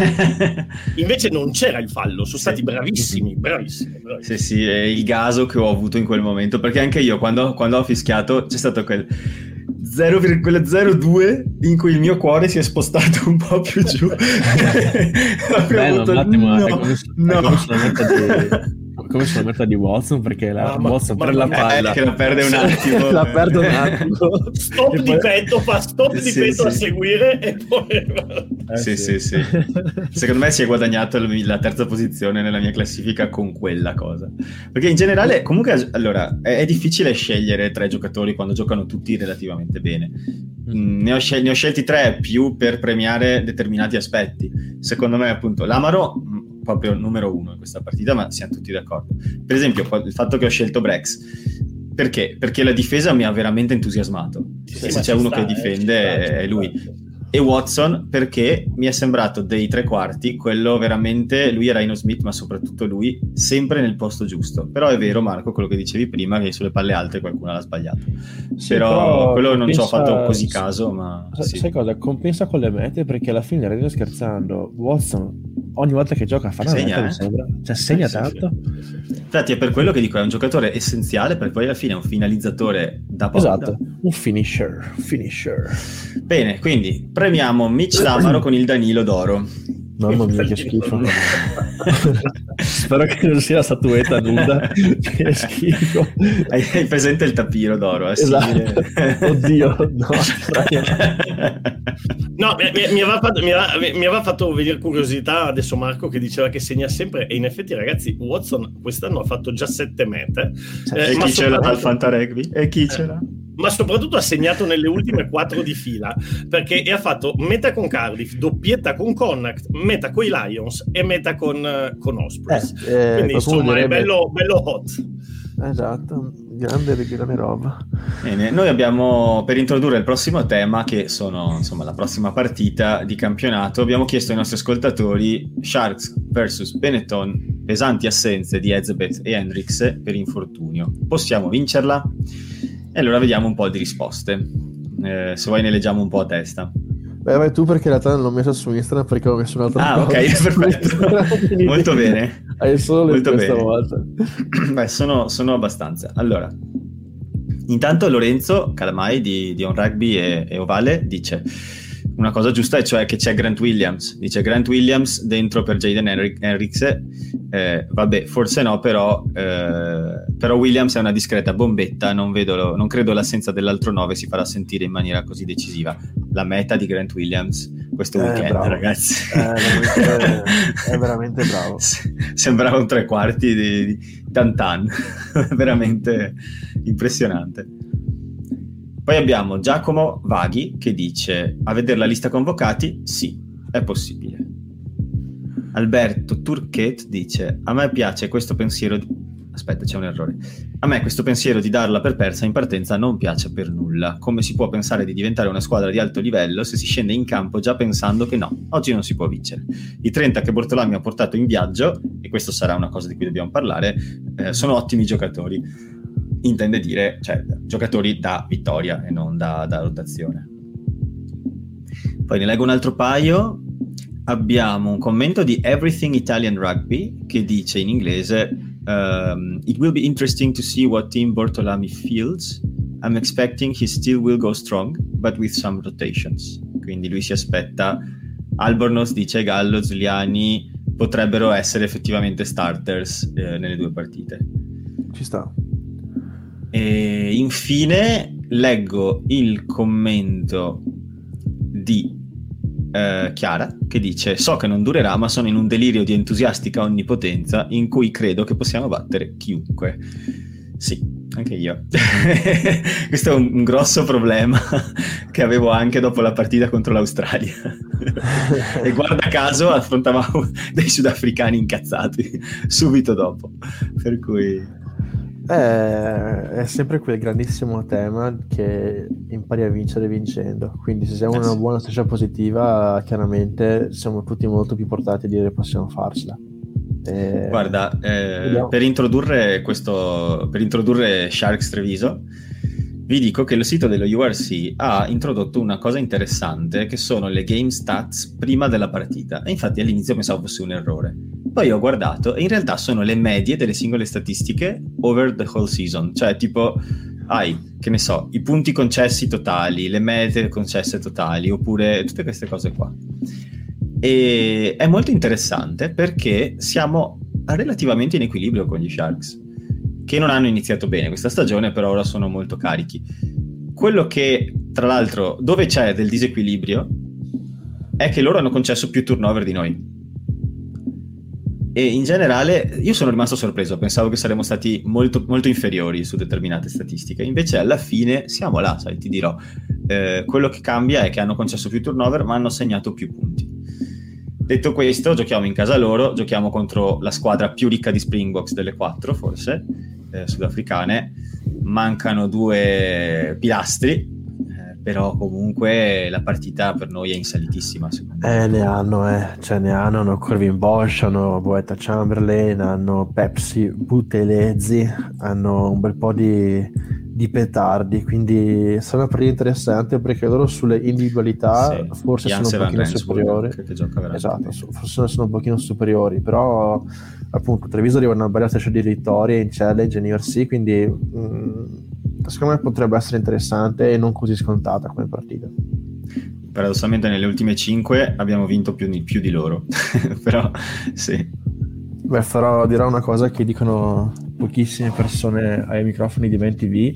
invece non c'era il fallo, sono stati bravissimi, bravissimi, bravissimi. Sì, sì, è il gaso che ho avuto in quel momento, perché anche io quando, quando ho fischiato c'è stato quel... 0,02 in cui il mio cuore si è spostato un po' più giù. Beh, avuto... un attimo, no, è come, no. È come come sulla meta di Watson? Perché la no, Watson per la palla. Che la perde un attimo. La perde un attimo. Stop di petto fa stop di petto sì. a seguire e poi eh, sì, sì. sì secondo me si è guadagnato la terza posizione nella mia classifica con quella cosa. Perché in generale comunque allora è, è difficile scegliere tre giocatori quando giocano tutti relativamente bene. Mm, ne, ho scel- ne ho scelti tre più per premiare determinati aspetti. Secondo me appunto l'Amaro proprio numero uno in questa partita, ma siamo tutti d'accordo. Per esempio, il fatto che ho scelto Brex, perché? Perché la difesa mi ha veramente entusiasmato. Sì, Se c'è uno sta, che eh, difende eh, è lui e Watson perché mi è sembrato dei tre quarti quello veramente lui e Rhino Smith ma soprattutto lui sempre nel posto giusto però è vero Marco quello che dicevi prima che sulle palle alte qualcuno l'ha sbagliato sì, però, però, quello non ci ho fatto così caso ma sai, sì. sai cosa compensa con le mete perché alla fine Rhino scherzando Watson ogni volta che gioca fa una segna, meta, eh? sembra. Cioè, segna sì, tanto. Sì. Infatti, è per quello che dico: è un giocatore essenziale, perché poi alla fine è un finalizzatore da porta. Esatto, un finisher. finisher. Bene, quindi premiamo Mitch Damaro con il Danilo d'oro. Mamma mia, che schifo. Spero che non sia la statuetta nuda. che schifo. Hai, hai, presente il tapiro d'oro? Eh? Esatto. Oddio, no. no, mi, mi, mi, aveva fatto, mi, aveva, mi, aveva fatto, venire curiosità adesso Marco che diceva che segna sempre e in effetti ragazzi Watson quest'anno ha fatto già sette mete. Eh, e chi ce l'ha al Fantarugby? E chi ce l'ha? ma soprattutto ha segnato nelle ultime quattro di fila perché ha fatto meta con Cardiff, doppietta con Connacht, meta con i Lions e meta con, uh, con Ospreys. Eh, eh, Quindi insomma direbbe... è bello, bello hot. Esatto, grande, grande roba. Bene, noi abbiamo per introdurre il prossimo tema, che sono insomma la prossima partita di campionato, abbiamo chiesto ai nostri ascoltatori Sharks vs Benetton, pesanti assenze di Ezebeth e Hendrix per infortunio. Possiamo vincerla? E allora vediamo un po' di risposte. Eh, se vuoi ne leggiamo un po' a testa. Beh, vai tu perché in realtà non l'ho messo su Instagram perché ho messo un'altra ah, cosa. Ah, ok, perfetto. Molto bene. Hai solo Molto questa volta. Beh, sono, sono, abbastanza. Allora, intanto Lorenzo Calamai di, di On Rugby e, e Ovale dice una cosa giusta, cioè che c'è Grant Williams. Dice Grant Williams dentro per Jaden Henricks. Eh, vabbè, forse no, però, eh, però, Williams è una discreta bombetta. Non, vedo, non credo l'assenza dell'altro 9 si farà sentire in maniera così decisiva. La meta di Grant Williams questo eh, weekend, bravo. ragazzi. È veramente, è veramente bravo. Sembrava un tre quarti di, di Tantan, veramente impressionante. Poi abbiamo Giacomo Vaghi che dice: A vedere la lista convocati? Sì, è possibile. Alberto Turchet dice: A me piace questo pensiero. Di... Aspetta, c'è un errore. A me questo pensiero di darla per persa in partenza non piace per nulla. Come si può pensare di diventare una squadra di alto livello se si scende in campo già pensando che no, oggi non si può vincere? I 30 che Bortolami ha portato in viaggio, e questo sarà una cosa di cui dobbiamo parlare, eh, sono ottimi giocatori intende dire cioè, giocatori da vittoria e non da, da rotazione. Poi ne leggo un altro paio. Abbiamo un commento di Everything Italian Rugby che dice in inglese um, It will be interesting to see what team Bortolami feels. I'm expecting he still will go strong, but with some rotations. Quindi lui si aspetta Albornoz dice Gallo, Zuliani potrebbero essere effettivamente starters eh, nelle due partite. Ci sta. E infine leggo il commento di eh, Chiara che dice so che non durerà ma sono in un delirio di entusiastica onnipotenza in cui credo che possiamo battere chiunque. Sì, anche io. Questo è un, un, grosso problema che avevo anche dopo la partita contro l'Australia. e guarda caso affrontavamo dei sudafricani incazzati subito dopo. Per cui eh, è sempre quel grandissimo tema che impari a vincere vincendo. Quindi, se siamo in una buona striscia positiva, chiaramente siamo tutti molto più portati a dire possiamo farcela. Eh, Guarda, eh, per, introdurre questo, per introdurre Sharks Treviso, vi dico che il sito dello URC ha introdotto una cosa interessante che sono le game stats prima della partita. E infatti all'inizio pensavo fosse un errore. Poi ho guardato e in realtà sono le medie delle singole statistiche over the whole season. Cioè, tipo, hai, che ne so, i punti concessi totali, le medie concesse totali, oppure tutte queste cose qua. E è molto interessante perché siamo relativamente in equilibrio con gli Sharks che non hanno iniziato bene questa stagione, però ora sono molto carichi. Quello che, tra l'altro, dove c'è del disequilibrio è che loro hanno concesso più turnover di noi. E in generale io sono rimasto sorpreso, pensavo che saremmo stati molto, molto inferiori su determinate statistiche, invece alla fine siamo là, sai, ti dirò. Eh, quello che cambia è che hanno concesso più turnover ma hanno segnato più punti. Detto questo, giochiamo in casa loro, giochiamo contro la squadra più ricca di Springboks delle quattro, forse, eh, sudafricane. Mancano due pilastri, eh, però comunque la partita per noi è insalitissima. Eh, ne hanno, eh. Cioè, ne hanno, hanno Corvin Bosch, hanno Boetta Chamberlain, hanno Pepsi Butelezzi, hanno un bel po' di di petardi, quindi sarà pretty interessante perché loro sulle individualità sì. forse Jan sono un pochino superiori. Esatto, forse sono un pochino superiori, però appunto Treviso arriva a una bella striscia di vittorie in challenge in URC, quindi mh, mm, secondo me potrebbe essere interessante e non così scontata come partita. Paradossalmente nelle ultime 5 abbiamo vinto più, più di loro, però sì. Beh, farò, dirò una cosa che dicono pochissime persone ai microfoni di MTV,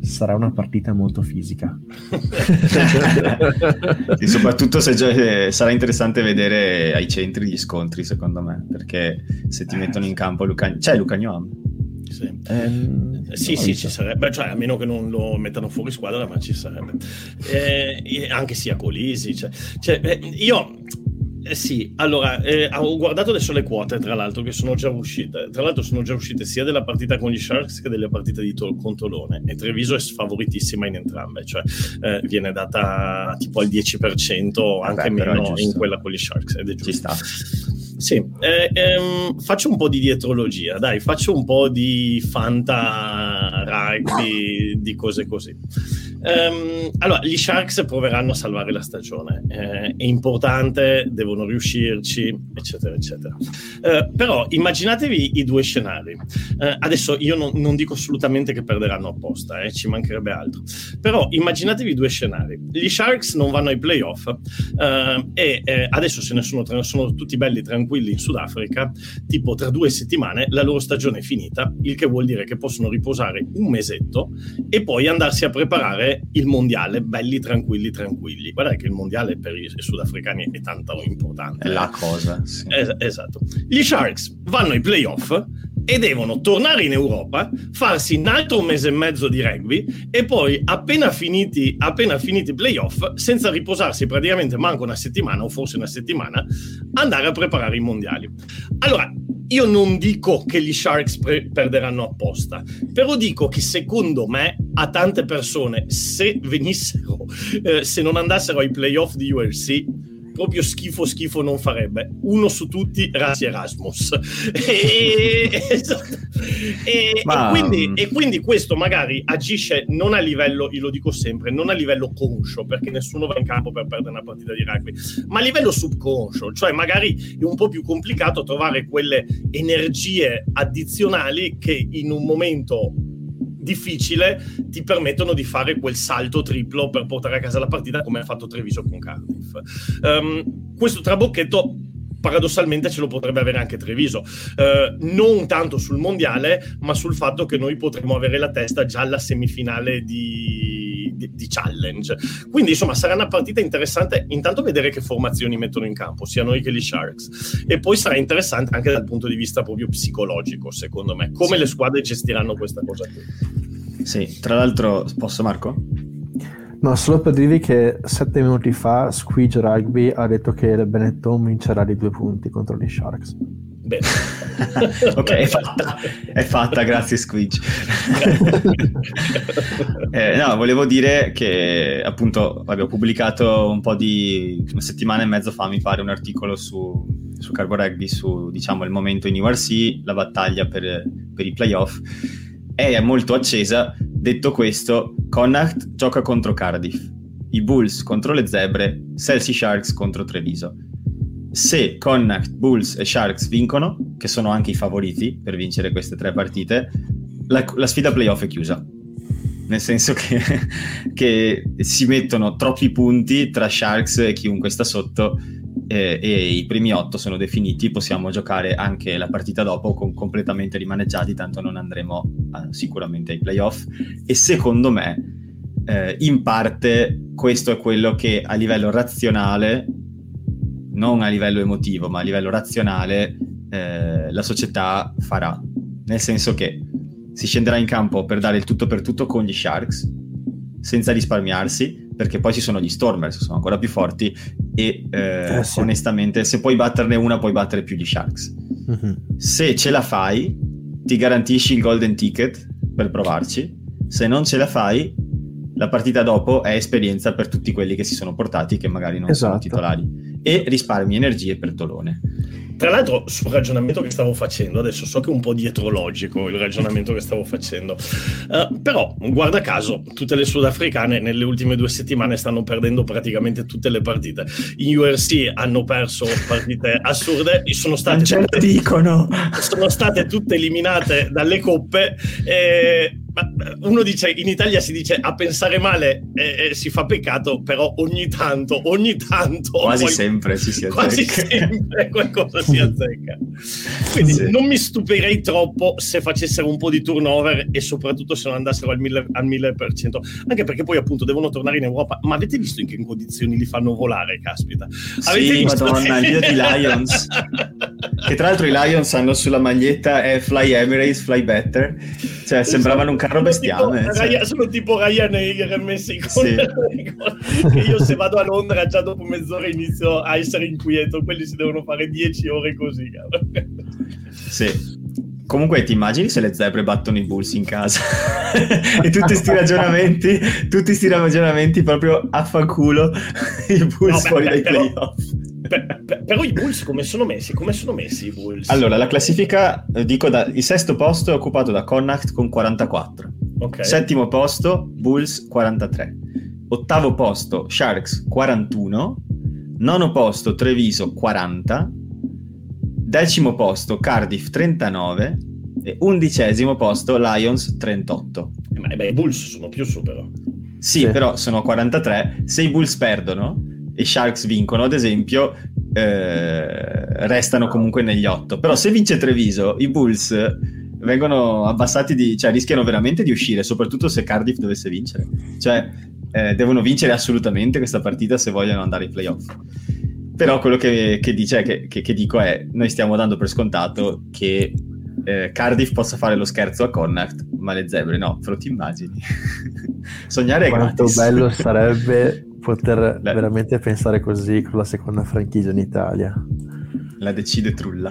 sarà una partita molto fisica. sì, soprattutto se eh, sarà interessante vedere ai centri gli scontri, secondo me, perché se ti eh, mettono in campo Luca... c'è Luca Gnon. Sì, eh, sì, sì ci sarebbe, cioè, a meno che non lo mettano fuori squadra, ma ci sarebbe. Eh, anche sia Colisi. Cioè, cioè, eh, io eh sì, allora, eh, ho guardato adesso le quote, tra l'altro, che sono già uscite. Tra l'altro sono già uscite sia della partita con gli Sharks che delle partite di Tol- con Tolone. E Treviso è sfavoritissima in entrambe, cioè eh, viene data tipo al 10%, anche Vabbè, meno in quella con gli Sharks. Ed è giusto. Ci sta. Sì, eh, ehm, faccio un po' di dietrologia, dai, faccio un po' di fanta rugby, di cose così. Um, allora, gli Sharks proveranno a salvare la stagione, eh, è importante, devono riuscirci, eccetera, eccetera. Uh, però immaginatevi i due scenari. Uh, adesso io non, non, dico assolutamente che perderanno apposta, eh, ci mancherebbe altro. Però immaginatevi i due scenari. Gli Sharks non vanno ai playoff uh, e eh, adesso se ne sono, sono tutti belli tranquilli in Sudafrica, tipo tra due settimane la loro stagione è finita, il che vuol dire che possono riposare un mesetto e poi andarsi a preparare il mondiale belli tranquilli tranquilli. Guardate che il mondiale per i sudafricani è tanto importante. È la cosa. Sì. Es- esatto. Gli Sharks vanno ai playoff e devono tornare in Europa, farsi un altro mese e mezzo di rugby e poi appena finiti, appena finiti i playoff, senza riposarsi praticamente manco una settimana o forse una settimana, andare a preparare i mondiali. Allora, io non dico che gli Sharks pre- perderanno apposta, però dico che secondo me a tante persone, se venissero, eh, se non andassero ai playoff di URC, proprio schifo schifo non farebbe. Uno su tutti, Rassi Erasmus. e, e, Ma... e, quindi, e, quindi, questo magari agisce non a livello, io lo dico sempre, non a livello conscio, perché nessuno va in campo per perdere una partita di rugby, ma a livello subconscio, cioè magari è un po' più complicato trovare quelle energie addizionali che in un momento difficile ti permettono di fare quel salto triplo per portare a casa la partita come ha fatto Treviso con Cardiff. Um, questo trabocchetto paradossalmente ce lo potrebbe avere anche Treviso, uh, non tanto sul mondiale, ma sul fatto che noi potremmo avere la testa già alla semifinale di, di, di, challenge. Quindi, insomma, sarà una partita interessante. Intanto vedere che formazioni mettono in campo, sia noi che gli Sharks, e poi sarà interessante anche dal punto di vista proprio psicologico, secondo me, come sì. le squadre gestiranno questa cosa qui. Sì, tra l'altro, posso Marco? No, solo per dirvi che sette minuti fa Squidge Rugby ha detto che il Benetton vincerà di due punti contro gli Sharks. Bene. ok, è fatta, è fatta grazie Squidge. eh, no, volevo dire che appunto abbiamo pubblicato un po' di una settimana e mezzo fa, mi pare, un articolo su, su Carbo Rugby su diciamo il momento in URC, la battaglia per, per i playoff è molto accesa. Detto questo, Connacht gioca contro Cardiff, i Bulls contro le Zebre, Chelsea Sharks contro Treviso. Se Connacht, Bulls e Sharks vincono, che sono anche i favoriti per vincere queste tre partite, la, la sfida playoff è chiusa. Nel senso che, che si mettono troppi punti tra Sharks e chiunque sta sotto eh, e i primi otto sono definiti, possiamo giocare anche la partita dopo con completamente rimaneggiati, tanto non andremo uh, sicuramente ai playoff. E secondo me, eh, in parte, questo è quello che a livello razionale, non a livello emotivo, ma a livello razionale, eh, la società farà. Nel senso che si scenderà in campo per dare il tutto per tutto con gli Sharks, senza risparmiarsi, perché poi ci sono gli Stormers, sono ancora più forti e eh, eh, sì. onestamente se puoi batterne una puoi battere più gli Sharks. Mm-hmm. Se ce la fai ti garantisci il golden ticket per provarci, se non ce la fai la partita dopo è esperienza per tutti quelli che si sono portati che magari non esatto. sono titolari e risparmi energie per Tolone. Tra l'altro, sul ragionamento che stavo facendo, adesso so che è un po' dietrologico il ragionamento che stavo facendo, uh, però guarda caso, tutte le sudafricane nelle ultime due settimane stanno perdendo praticamente tutte le partite. In URC hanno perso partite assurde, sono state, tutte, dicono. sono state tutte eliminate dalle coppe. E uno dice in Italia si dice a pensare male eh, eh, si fa peccato, però ogni tanto, ogni tanto quasi poi, sempre si azzecca. Quasi sempre qualcosa si azzecca. Quindi sì. non mi stupirei troppo se facessero un po' di turnover e soprattutto se non andassero al 1000%, al 1000%. Anche perché poi appunto devono tornare in Europa. Ma avete visto in che condizioni li fanno volare, caspita? Avete sì, visto? madonna, il di Lions. che tra l'altro i Lions hanno sulla maglietta è Fly Emirates, Fly Better. Cioè sembravano un carro bestiame. Tipo, cioè. Sono tipo Ryanair messi con sì. che io se vado a Londra già dopo mezz'ora inizio a essere inquieto, quelli si devono fare 10 ore così. sì. Comunque ti immagini se le zebre battono i bulls in casa e tutti questi ragionamenti, tutti questi ragionamenti proprio a fanculo i bulls no, fuori dai playoff. Per, per, però i Bulls come sono messi? Come sono messi i Bulls? Allora, la classifica, eh, dico, da, il sesto posto è occupato da Connacht con 44 Okay. Settimo posto, Bulls 43. Ottavo posto, Sharks 41. Nono posto, Treviso 40. Decimo posto, Cardiff 39. E undicesimo posto, Lions 38. Ma beh, i Bulls sono più su però. Sì, sì, però sono 43. Se i Bulls perdono i Sharks vincono, ad esempio, eh, restano comunque negli 8. Però se vince Treviso, i Bulls vengono abbassati di... cioè rischiano veramente di uscire, soprattutto se Cardiff dovesse vincere. Cioè, eh, devono vincere assolutamente questa partita se vogliono andare ai playoff. Però quello che, che, dice, che, che, dico è, noi stiamo dando per scontato che eh, Cardiff possa fare lo scherzo a Connacht, ma le zebre no, però ti immagini. Sognare è Quanto gratis. bello sarebbe poter Beh. veramente pensare così con la seconda franchigia in Italia. La decide Trulla.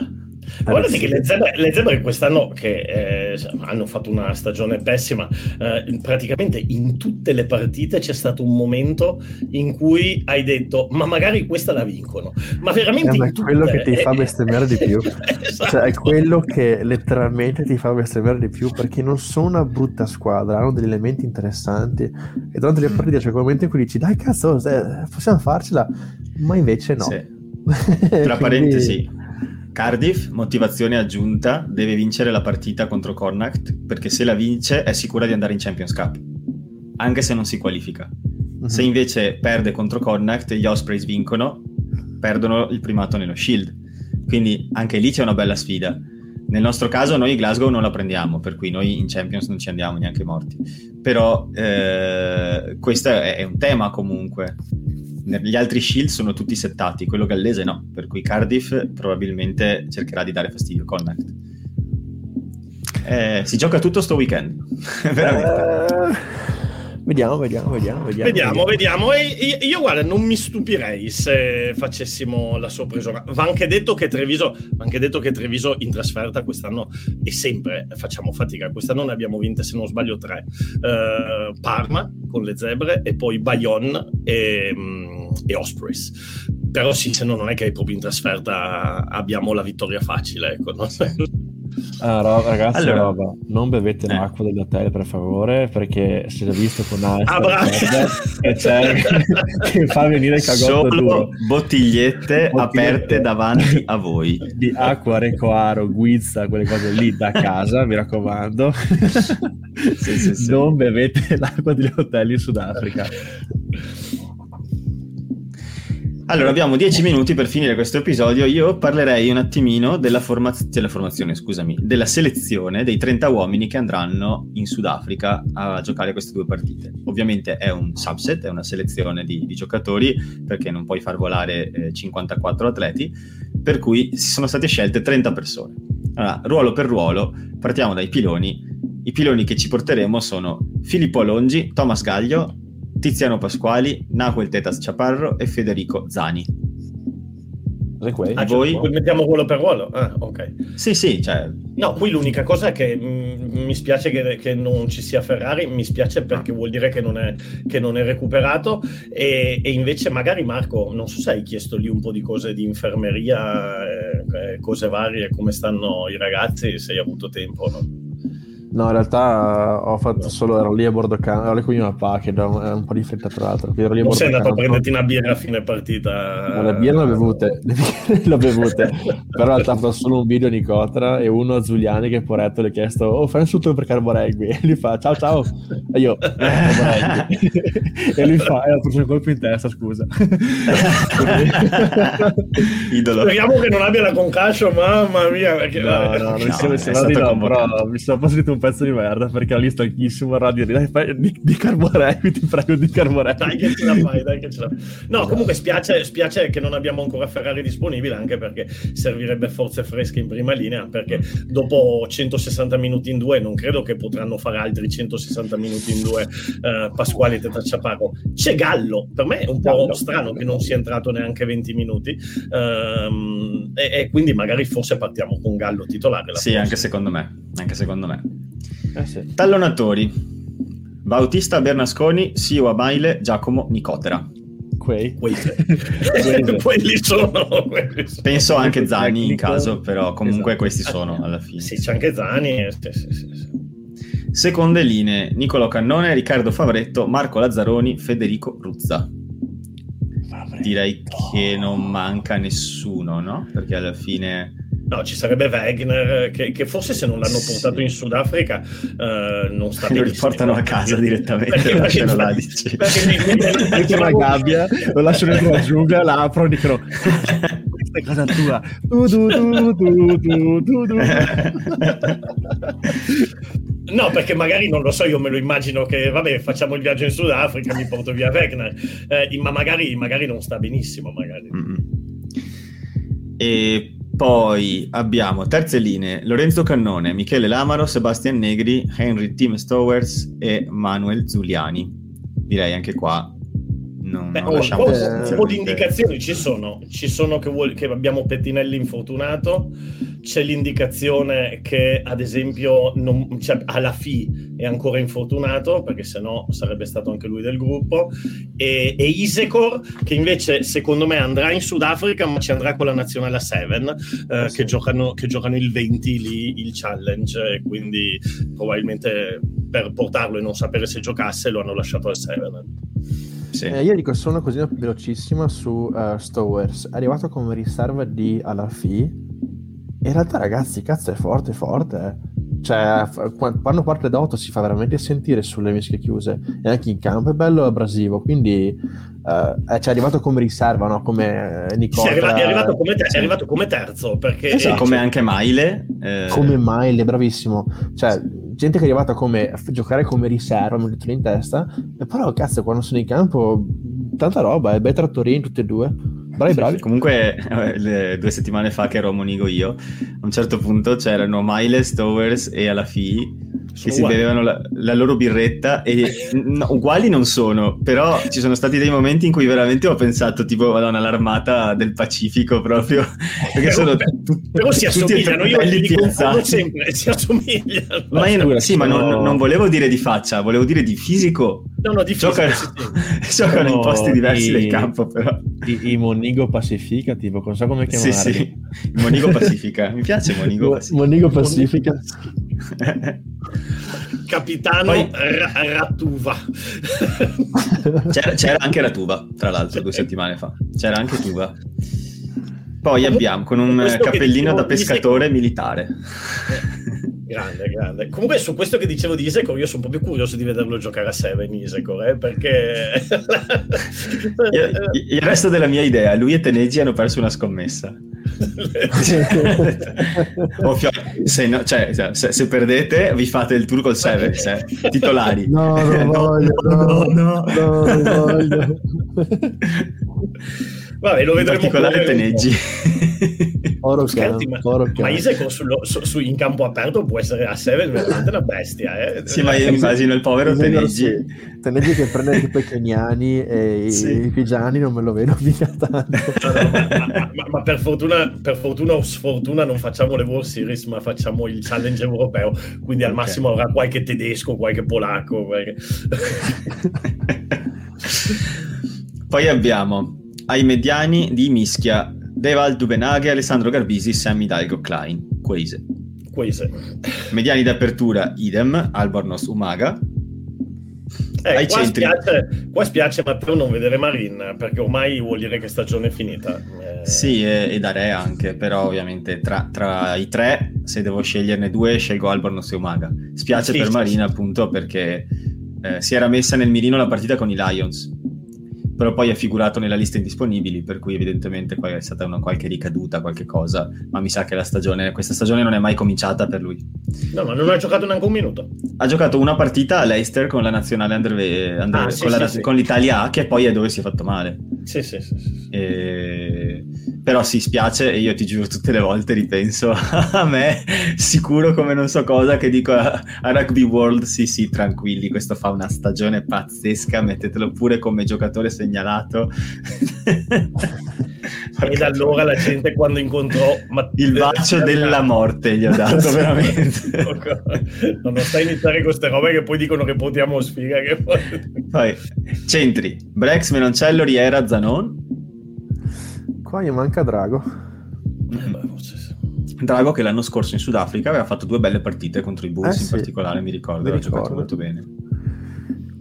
Guardate che le zebre, le zebre quest'anno che eh, hanno fatto una stagione pessima, eh, praticamente in tutte le partite c'è stato un momento in cui hai detto ma magari questa la vincono. Ma veramente... Eh, ma è quello che ti fa bestemmiare di più. esatto. Cioè è quello che letteralmente ti fa bestemmiare di più perché non sono una brutta squadra, hanno degli elementi interessanti e durante le partite c'è quel momento in cui dici dai cazzo possiamo farcela, ma invece no. Sì. Tra Quindi... parentesi Cardiff, motivazione aggiunta, deve vincere la partita contro Connacht perché se la vince è sicura di andare in Champions Cup, anche se non si qualifica. Uh-huh. Se invece perde contro Connacht gli Ospreys vincono, perdono il primato nello Shield. Quindi anche lì c'è una bella sfida. Nel nostro caso noi Glasgow non la prendiamo, per cui noi in Champions non ci andiamo neanche morti. Però eh, questo è, è un tema comunque gli altri shield sono tutti settati, quello gallese no, per cui Cardiff probabilmente cercherà di dare fastidio a Connacht. Eh, si gioca tutto sto weekend, veramente. Uh... Vediamo, vediamo, vediamo. Vediamo, vediamo. vediamo. E io, guarda, non mi stupirei se facessimo la sorpresa. Va anche detto che Treviso, anche detto che Treviso in trasferta quest'anno e sempre facciamo fatica. Quest'anno ne abbiamo vinte, se non sbaglio, tre. Uh, Parma con le zebre e poi Bayonne e, um, e Ospreys. Però sì, se no non è che proprio in trasferta abbiamo la vittoria facile. Ecco, no? Ah, roba, ragazzi, allora, roba. non bevete eh. l'acqua dell'hotel per favore, perché si è visto con Alster che, c'è, che fa venire il cagotto Solo duro. bottigliette, bottigliette aperte davanti a voi. Di acqua, recoaro, guizza, quelle cose lì da casa, mi raccomando. sì, sì, sì. Non bevete l'acqua degli hotel in Sudafrica. Allora, abbiamo dieci minuti per finire questo episodio. Io parlerei un attimino della, formaz- della, formazione, scusami, della selezione dei 30 uomini che andranno in Sudafrica a giocare queste due partite. Ovviamente è un subset, è una selezione di, di giocatori perché non puoi far volare eh, 54 atleti, per cui si sono state scelte 30 persone. Allora, ruolo per ruolo, partiamo dai piloni. I piloni che ci porteremo sono Filippo Alongi, Thomas Gaglio, Tiziano Pasquali, Nahuel Tetas Chaparro e Federico Zani. Ah, cioè, voi? mettiamo ruolo per ruolo? Ah, ok. Sì, sì, cioè... No, qui l'unica cosa è che mh, mm, mi spiace che, che, non ci sia Ferrari, mi spiace perché vuol dire che non è, che non è recuperato e, e, invece magari Marco, non so se hai chiesto lì un po' di cose di infermeria, eh, cose varie, come stanno i ragazzi, se hai avuto tempo no? No, in realtà ho fatto solo, ero lì a bordo campo, ero lì con mio papà che era un po' di fretta tra l'altro. Ero lì a bordo sei andato campo. a prenderti una birra a fine partita? No, le birre l'ho bevute, le ho bevute, però in realtà ho fatto solo un video di Cotra e uno a Giuliani che poretto le ha chiesto, oh fai un tutto per Carboregui, e lui fa ciao ciao, e io, e lui fa, e ho preso un colpo in testa, scusa. Idolo. Speriamo che non abbia la concussion, mamma mia. Perché, no, no, non no, si è di no, però mi sono scritto un pezzo di merda perché ero lì stanchissimo a radio dai, fai, di, di Carboregui ti prego di Carboregui dai che ce la fai dai che ce la fai. No comunque spiace, spiace che non abbiamo ancora Ferrari disponibile anche perché servirebbe forze fresche in prima linea perché dopo 160 minuti in due non credo che potranno fare altri 160 minuti in due uh, Pasquale e Tetacciapago c'è Gallo per me è un po' Gallo. strano che non sia entrato neanche 20 minuti um, e, e, quindi magari forse partiamo con Gallo titolare sì prossima. anche secondo me anche secondo me eh sì. Tallonatori. Bautista Bernasconi, Sio Abaile, Giacomo Nicotera. Quei. quelli sono. Quelli sono. Penso anche Zani in caso, però comunque esatto. questi sono alla fine. Sì, c'è anche Zani. Sì, sì, sì, Seconde linee, Nicolo Cannone, Riccardo Favretto, Marco Lazzaroni, Federico Ruzza. Direi che non manca nessuno, no? Perché alla fine... No, ci sarebbe Wagner, che, che forse se non l'hanno portato sì. in Sudafrica uh, non sta bene. Lo riportano a casa direttamente, perché, lasciano là, dici. Perché una gabbia, lo lasciano dentro la giungla, la aprono e dicono questa è casa tua. Du, du, du, du, du, du, No, perché magari non lo so, io me lo immagino che vabbè, facciamo il viaggio in Sudafrica, mi porto via Wegner, eh, ma magari, magari, non sta benissimo. Magari. Mm-hmm. E poi abbiamo terze linee: Lorenzo Cannone, Michele Lamaro, Sebastian Negri, Henry Tim Stowers e Manuel Zuliani. Direi anche qua non, Beh, non oh, lasciamo un po' di indicazioni ci sono. Ci sono che, vuol, che, abbiamo Pettinelli infortunato, c'è l'indicazione che ad esempio non, cioè, alla FI è ancora infortunato perché sennò sarebbe stato anche lui del gruppo e, e Isecor che invece secondo me andrà in Sudafrica ma ci andrà con la nazionale a 7 eh, sì. che, giocano, che giocano il 20 lì il challenge e quindi probabilmente per portarlo e non sapere se giocasse lo hanno lasciato al 7 sì. Eh, io dico solo una cosina velocissima su uh, Stowers. È arrivato come riserva di Alafi. In realtà, ragazzi, cazzo, è forte, forte. Eh. Cioè, quando parte da 8 si fa veramente sentire sulle mischie chiuse. E anche in campo è bello abrasivo. Quindi uh, cioè, è arrivato come riserva, no? Come Nicola. Sì, è, arrivato, è, arrivato come ter- sì. è arrivato come terzo. Perché esatto. come anche Maile. Eh... Come Maile, bravissimo. Cioè, gente che è arrivata come, a giocare come riserva, mi mettono in testa, e però cazzo quando sono in campo tanta roba, è bei trattorini tutti e due. Bravi, bravi. Sì, comunque, le due settimane fa che ero a Monigo io, a un certo punto c'erano Miles, Towers e Alafi che si bevevano la, la, loro birretta e no, uguali non sono, però ci sono stati dei momenti in cui veramente ho pensato tipo madonna l'armata del Pacifico proprio. Perché sono tut, però si assomigliano io li confondo sempre si assomigliano. Ma io, sì ma non, non, volevo dire di faccia volevo dire di fisico. No no di fisico giocano, giocano in posti diversi i, del campo però. i, i Monigo Pacifica tipo non so come chiamarli sì. sì Monigo Pacifica mi piace Monigo Pacifica. Monigo Pacifica Capitano Poi... R- Rattuva. C'era, c'era, anche Ratuva, tra l'altro, due settimane fa. C'era anche Tuva. Poi abbiamo con un cappellino da pescatore militare. Grande, grande. Comunque su questo che dicevo di Isecor, io sono un po' più curioso di vederlo giocare a 7 Isecor, eh, perché... il resto della mia idea, lui e Teneggi hanno perso una scommessa. Se, no, cioè, se, se, perdete vi fate il tour col 7 eh, titolari no non voglio no, no, no, no non voglio Vabbè, lo vedremo. In particolare Teneggi. Oro Scherzi, ma, oro ma Isaac sullo, su, su, in campo aperto può essere a 7 veramente una bestia. Eh? Sì, ma io immagino il povero Teneggi. Teneggi che prende tipo i keniani e sì. i, pigiani non me lo vedo mica tanto. ma, ma, ma per, fortuna, per, fortuna, o sfortuna non facciamo le World Series, ma facciamo il challenge europeo. Quindi al okay. massimo avrà qualche tedesco, qualche polacco. Qualche... Poi abbiamo ai mediani di Mischia, Deval Dubenaghe, Alessandro Garbisi, Sammy Dalgo Klein, Quese. Quese. Mediani d'apertura idem, Albornoz Umaga. Eh, ai qua, centri... spiace, qua spiace Matteo non vedere Marin perché ormai vuol dire che stagione è finita. Eh... Sì, e, e Re anche, però ovviamente tra, tra, i tre, se devo sceglierne due, scelgo Albornoz e Umaga. Spiace sì, per sì, Marin sì. appunto perché eh, si era messa nel mirino la partita con i Lions però poi è figurato nella lista indisponibili, per cui evidentemente poi è stata una qualche ricaduta, qualche cosa, ma mi sa che la stagione, questa stagione non è mai cominciata per lui. No, ma non ha giocato neanche un minuto. Ha giocato una partita a Leicester con la nazionale under, under, ah, sì, con, la, sì, con, l'Italia A, che poi è dove si è fatto male. Sì, sì, sì. sì. E... Però si spiace e io ti giuro tutte le volte ripenso a me, sicuro come non so cosa, che dico a, a Rugby World, sì sì, tranquilli, questo fa una stagione pazzesca, mettetelo pure come giocatore segnalato. e da allora la gente quando incontrò il bacio della morte gli ho dato veramente. Non stai iniziare con queste robe che poi dicono che potiamo sfiga che poi... poi centri Brex, Menoncello, Riera, Zanon qua gli manca Drago eh, Drago che l'anno scorso in Sudafrica aveva fatto due belle partite contro i Bulls eh, in sì. particolare, mi ricordo, ha giocato molto bene.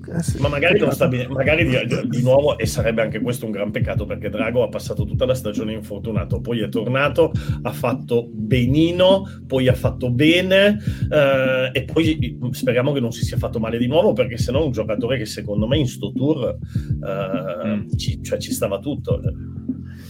Eh sì. Ma magari, non sta bene, magari di, di, nuovo, e sarebbe anche questo un gran peccato perché Drago ha passato tutta la stagione infortunato, poi è tornato, ha fatto benino, poi ha fatto bene eh, e poi speriamo che non si sia fatto male di nuovo perché sennò è un giocatore che secondo me in sto tour eh, mm. ci, cioè, ci stava tutto.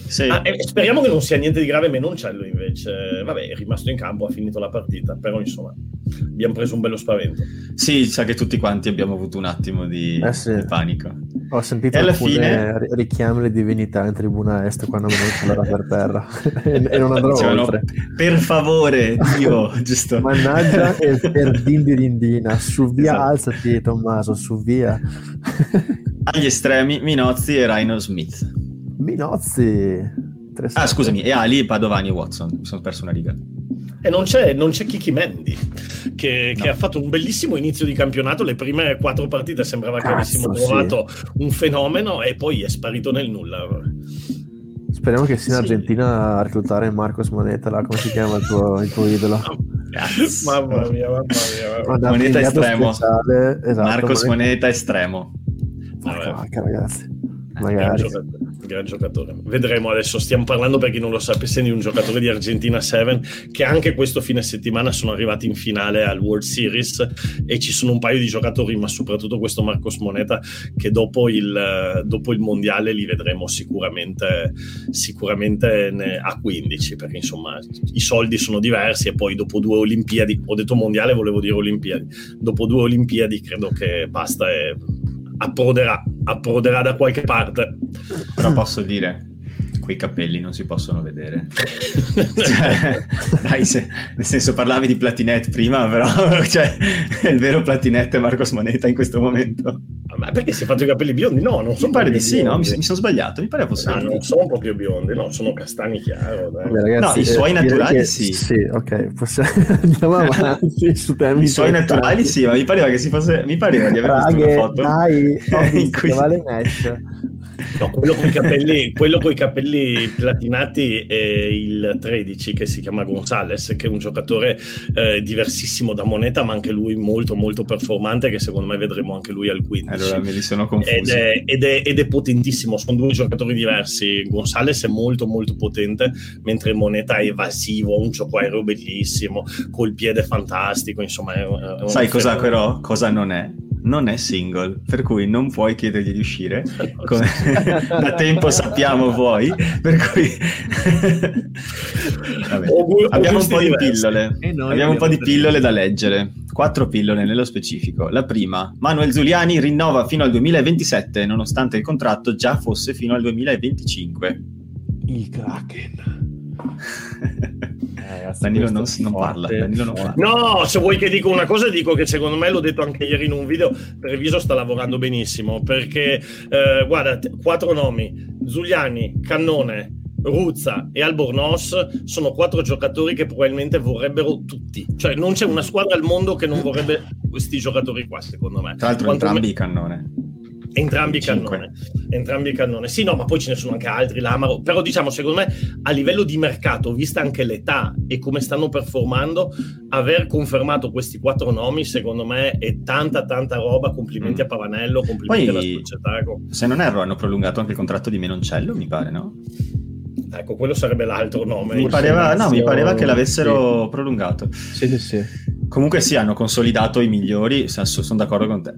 Sì. Ah, speriamo che non sia niente di grave Menoncello invece. Vabbè, è rimasto in campo, ha finito la partita, però insomma abbiamo preso un bello spavento. Sì, sa che tutti quanti abbiamo avuto un attimo di, eh sì. di panico. Ho sentito e alla fine richiami le divinità in tribuna est quando Menoncello era per terra e, e, non andrò dicevano, oltre. Per favore, Dio, giusto. Mannaggia e per dindirindina, su via esatto. alzati Tommaso, su via. Agli estremi Minozzi e Rhino Smith. Minozzi. Ah, scusami, e Ali, Padovani e Watson. Mi sono perso una riga. E non c'è, non c'è Kiki Mendy, che, no. che, ha fatto un bellissimo inizio di campionato. Le prime quattro partite sembrava Cazzo, che avessimo trovato sì. un fenomeno e poi è sparito nel nulla. Speriamo che sia in Argentina a reclutare Marcos Moneta, là, come si chiama il tuo, il tuo idolo? mamma mia, mamma mia. Mamma. Moneta estremo. Esatto, Marcos Moneta, Moneta estremo. Porca ragazzi. Magari gran giocatore. Vedremo adesso, stiamo parlando per chi non lo sapesse di un giocatore di Argentina 7 che anche questo fine settimana sono arrivati in finale al World Series e ci sono un paio di giocatori, ma soprattutto questo Marcos Moneta che dopo il, dopo il mondiale li vedremo sicuramente, sicuramente a 15 perché insomma i soldi sono diversi e poi dopo due Olimpiadi, ho detto mondiale, volevo dire Olimpiadi, dopo due Olimpiadi credo che basta e approderà, approderà da qualche parte. Però posso dire, quei capelli non si possono vedere. cioè, dai, se, nel senso parlavi di Platinet prima, però cioè, il vero Platinet è Marcos Moneta in questo momento. Ma perché si è fatto i capelli biondi? No, non sono Mi pare di sì, no? Mi, mi, sono sbagliato, mi pare fosse. No, non sono proprio biondi, no, sono castani chiaro. Beh, ragazzi, no, i suoi eh, naturali sì. Sì, ok, possiamo... andiamo avanti su temi. I suoi naturali sì, ma mi pareva che si fosse. Mi pareva di aver Raghe, visto una foto. Dai, in cui... vale match. No, quello con i capelli, capelli platinati è il 13 che si chiama Gonzales, che è un giocatore eh, diversissimo da Moneta, ma anche lui molto molto performante, che secondo me vedremo anche lui al 15. Allora me li sono confusi. Ed è, ed è, ed è potentissimo, sono due giocatori diversi. Gonzales è molto molto potente, mentre Moneta è evasivo, un gioco aereo bellissimo, col piede fantastico, insomma. È, è Sai cosa però? Cosa non è? Non è single, per cui non puoi chiedergli di uscire, come da tempo sappiamo voi, per cui abbiamo un po' di pillole, abbiamo un po' di pillole da leggere, quattro pillole nello specifico. La prima, Manuel Zuliani rinnova fino al 2027, nonostante il contratto già fosse fino al 2025. Il Kraken. Eh, Danilo non, non, parla, Danilo non parla. No, se vuoi che dico una cosa, dico che secondo me l'ho detto anche ieri in un video. Treviso sta lavorando benissimo perché, eh, guarda, quattro nomi: Zuliani, Cannone, Ruzza e Albornoz sono quattro giocatori che probabilmente vorrebbero tutti. Cioè, non c'è una squadra al mondo che non vorrebbe questi giocatori qua, secondo me. Tra l'altro, Quanto entrambi me... cannone. Entrambi cannone. entrambi cannone. Sì, no, ma poi ce ne sono anche altri, l'Amaro. Però diciamo, secondo me, a livello di mercato, vista anche l'età e come stanno performando, aver confermato questi quattro nomi, secondo me, è tanta, tanta roba. Complimenti mm. a Pavanello, complimenti poi, alla società. Se non erro, hanno prolungato anche il contratto di Menoncello, mi pare, no? Ecco, quello sarebbe l'altro nome. Mi pareva, no, mi pareva che l'avessero sì. prolungato. Sì, sì, sì. Comunque sì, hanno consolidato i migliori, sono d'accordo con te.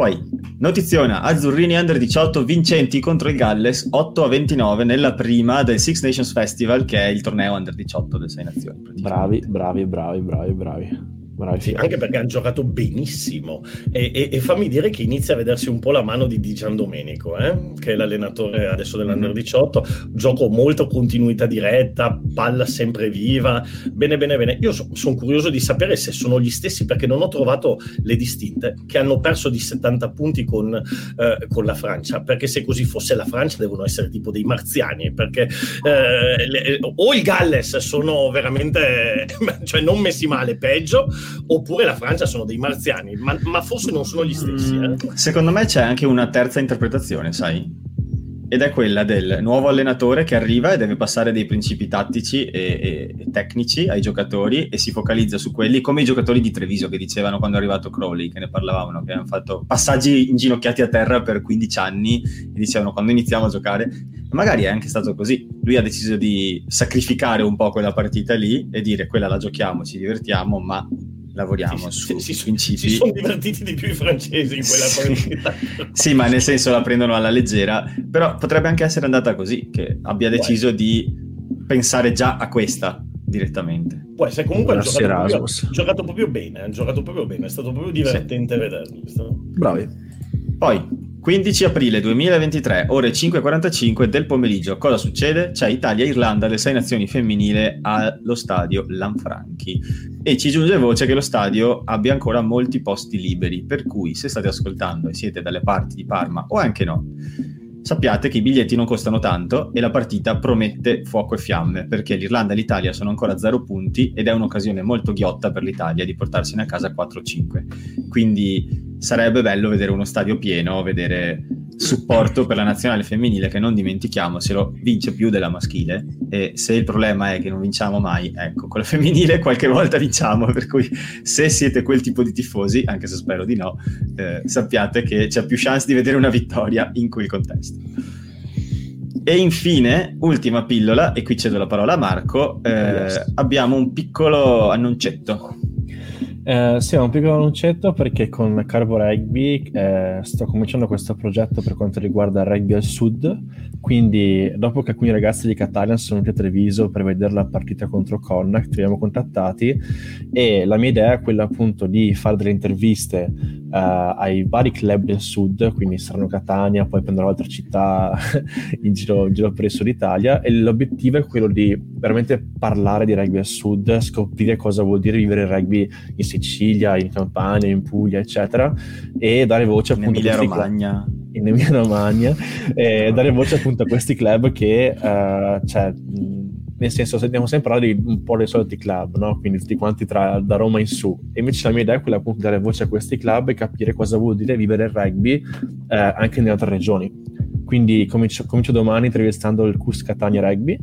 Poi, notiziona, Azzurrini Under 18 vincenti contro il Galles 8 a 29 nella prima del Six Nations Festival, che è il torneo Under 18 delle Sei Nazioni. Bravi, bravi, bravi, bravi, bravi. Sì, anche perché hanno giocato benissimo e, e, e, fammi dire che inizia a vedersi un po' la mano di Digian Domenico eh? che è l'allenatore adesso dell'Under 18 mm-hmm. gioco molto continuità diretta palla sempre viva bene bene bene io so, sono curioso di sapere se sono gli stessi perché non ho trovato le distinte che hanno perso di 70 punti con, eh, con la Francia perché se così fosse la Francia devono essere tipo dei marziani perché eh, le, o il Galles sono veramente cioè non messi male peggio oppure la Francia sono dei marziani, ma, ma forse non sono gli stessi. Eh? Secondo me c'è anche una terza interpretazione, sai? ed è quella del nuovo allenatore che arriva e deve passare dei principi tattici e, e, e, tecnici ai giocatori e si focalizza su quelli come i giocatori di Treviso che dicevano quando è arrivato Crowley, che ne parlavano, che hanno fatto passaggi inginocchiati a terra per 15 anni e dicevano quando iniziamo a giocare, magari è anche stato così, lui ha deciso di sacrificare un po' quella partita lì e dire quella la giochiamo, ci divertiamo, ma lavoriamo si, su si, principi. Si sono divertiti di più i francesi in quella partita. sì, ma nel senso la prendono alla leggera, però potrebbe anche essere andata così, che abbia deciso Guai. di pensare già a questa direttamente. Può essere comunque hanno giocato, proprio, giocato proprio bene, hanno giocato proprio bene, è stato proprio divertente sì. vederli. Bravi. Poi, 15 aprile 2023, ore 5.45 del pomeriggio. Cosa succede? C'è Italia-Irlanda le sei nazioni femminile allo stadio Lanfranchi e ci giunge voce che lo stadio abbia ancora molti posti liberi, per cui se state ascoltando e siete dalle parti di Parma o anche no, sappiate che i biglietti non costano tanto e la partita promette fuoco e fiamme, perché l'Irlanda e l'Italia sono ancora a zero punti ed è un'occasione molto ghiotta per l'Italia di portarsene a casa 4-5. Quindi sarebbe bello vedere uno stadio pieno, vedere supporto per la nazionale femminile che non dimentichiamocelo vince più della maschile e se il problema è che non vinciamo mai ecco con la femminile qualche volta vinciamo per cui se siete quel tipo di tifosi anche se spero di no eh, sappiate che c'è più chance di vedere una vittoria in quel contesto e infine, ultima pillola, e qui cedo la parola a Marco, eh, abbiamo un piccolo annuncetto. Eh, sì, un piccolo annuncetto perché con Carbo Rugby eh, sto cominciando questo progetto per quanto riguarda il rugby al sud, quindi dopo che alcuni ragazzi di Catania sono venuti a Treviso per vedere la partita contro Connacht, ci abbiamo contattati e la mia idea è quella appunto di fare delle interviste uh, ai vari club del sud, quindi saranno Catania, poi prenderò altre città in, giro, in giro per il sud Italia e l'obiettivo è quello di veramente parlare di rugby al sud, scoprire cosa vuol dire vivere il rugby in Sicilia, in Campania, in Puglia, eccetera, e dare voce appunto in Emilia Romagna. In Emilia Romagna, e dare voce appunto a questi club che, uh, cioè, nel senso sentiamo sempre parlare di un po' dei soliti club, no? quindi tutti quanti tra, da Roma in su. E invece la mia idea è quella appunto di dare voce a questi club e capire cosa vuol dire vivere il rugby eh, anche nelle altre regioni. Quindi comincio, comincio, domani intervistando il Cus Catania Rugby,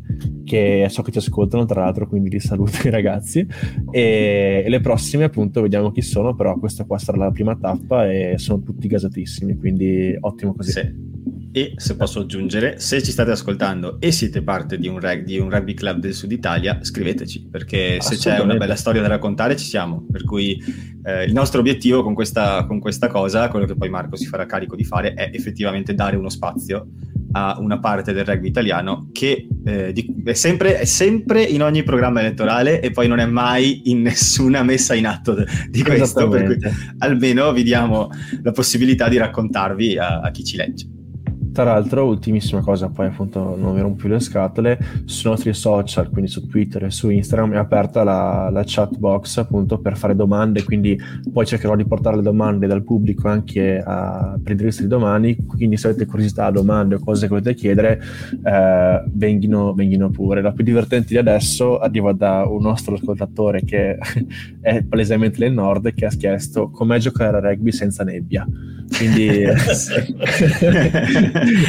che so che ci ascoltano tra l'altro, quindi li saluto i ragazzi. E, e, le prossime appunto vediamo chi sono, però questa qua sarà la prima tappa e sono tutti gasatissimi, quindi ottimo così. Sì. E se posso aggiungere, se ci state ascoltando e siete parte di un, reg- di un rugby club del sud Italia, scriveteci, perché se c'è una bella storia da raccontare ci siamo. Per cui eh, il nostro obiettivo con questa, con questa cosa, quello che poi Marco si farà carico di fare, è effettivamente dare uno spazio a una parte del rugby italiano che eh, di, è, sempre, è, sempre, in ogni programma elettorale e poi non è mai in nessuna messa in atto di questo, per cui almeno vi diamo la possibilità di raccontarvi a, a chi ci legge. Tra l'altro, ultimissima cosa, poi appunto non mi rompo più le scatole, sui nostri social, quindi su Twitter e su Instagram è aperta la, la chat box appunto per fare domande, quindi poi cercherò di portare le domande dal pubblico anche a, per l'intervista di domani, quindi se avete curiosità, domande o cose che volete chiedere, eh, venghino, venghino pure. La più divertente di adesso arriva da un nostro ascoltatore che è palesemente del nord che ha chiesto com'è giocare a rugby senza nebbia. Quindi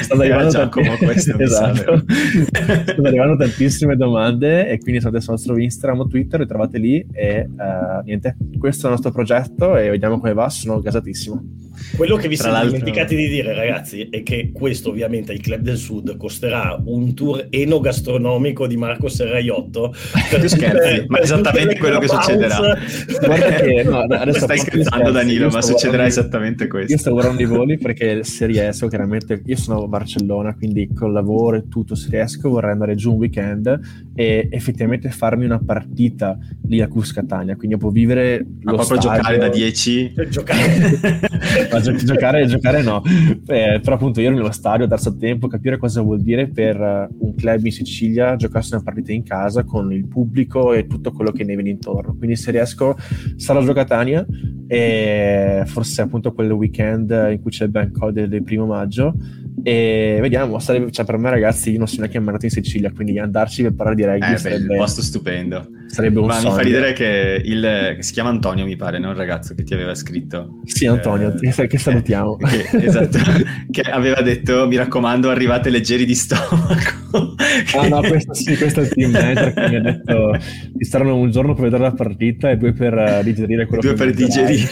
stanno arrivando, tanti... esatto. stanno arrivando tantissime domande e quindi state sul nostro Instagram o Twitter, le trovate lì e uh, niente, questo è il nostro progetto e vediamo come va, sono gasatissimo. Quello che vi Tra siete dimenticati di dire, ragazzi, è che questo ovviamente al Club del Sud costerà un tour enogastronomico di Marco Serraiotto. Per, scherzi, ma esattamente quello che succederà. Guarda che no, adesso stai scherzando, Danilo, ma succederà esattamente questo. Io sto guardando i voli perché se riesco, chiaramente, io sono a Barcellona, quindi col lavoro e tutto, se riesco, vorrei andare giù un weekend e effettivamente farmi una partita lì a Cus Catania. Quindi dopo vivere ma lo proprio stadio... giocare da 10 giocare ma gio- giocare, giocare no. Eh, però appunto io nello stadio, terzo tempo, capire cosa vuol dire per eh, un club in Sicilia giocarsi una partita in casa con il pubblico e tutto quello che ne viene intorno. Quindi se riesco sarò a Catania e forse appunto quel weekend in cui c'è il bank holiday del primo maggio E vediamo, sarebbe, cioè per me ragazzi, io non sono neanche mai andato in Sicilia, quindi andarci per parlare di rugby eh, sarebbe... un posto stupendo. Sarebbe un Ma sogno. mi fa ridere che il... si chiama Antonio, mi pare, no? Il ragazzo che ti aveva scritto. Sì, Antonio, eh, che salutiamo. Eh, che, esatto, che aveva detto, mi raccomando, arrivate leggeri di stomaco. ah no, questo sì, questo è il team manager che mi ha detto ti saranno un giorno per vedere la partita e due per uh, digerire quello due che Due per digerire.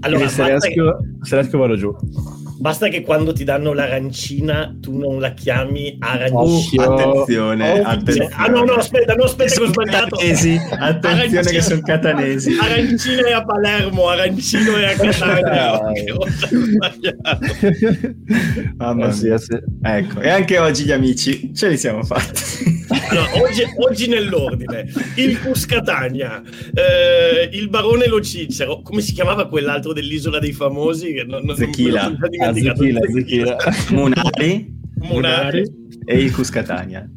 allora, se riesco, se riesco vado giù. Basta che quando ti danno l'arancina tu non la chiami arancina. Oh, attenzione, oh, attenzione. Ah no, no, aspetta, no, aspetta che ho sbagliato. Catanesi. Attenzione arancino, che sono catanesi. Arancino è a Palermo, arancino è a Catania. Mamma mia. Ecco, e anche oggi gli amici ce li siamo fatti. Allora, oggi, oggi, nell'ordine, il Cuscatania, eh, il Barone Lo Cicero, come si chiamava quell'altro dell'Isola dei Famosi? Non, non, Zechila. Ah, Zechila, Zechila. Munari, Munari e il Cuscatania.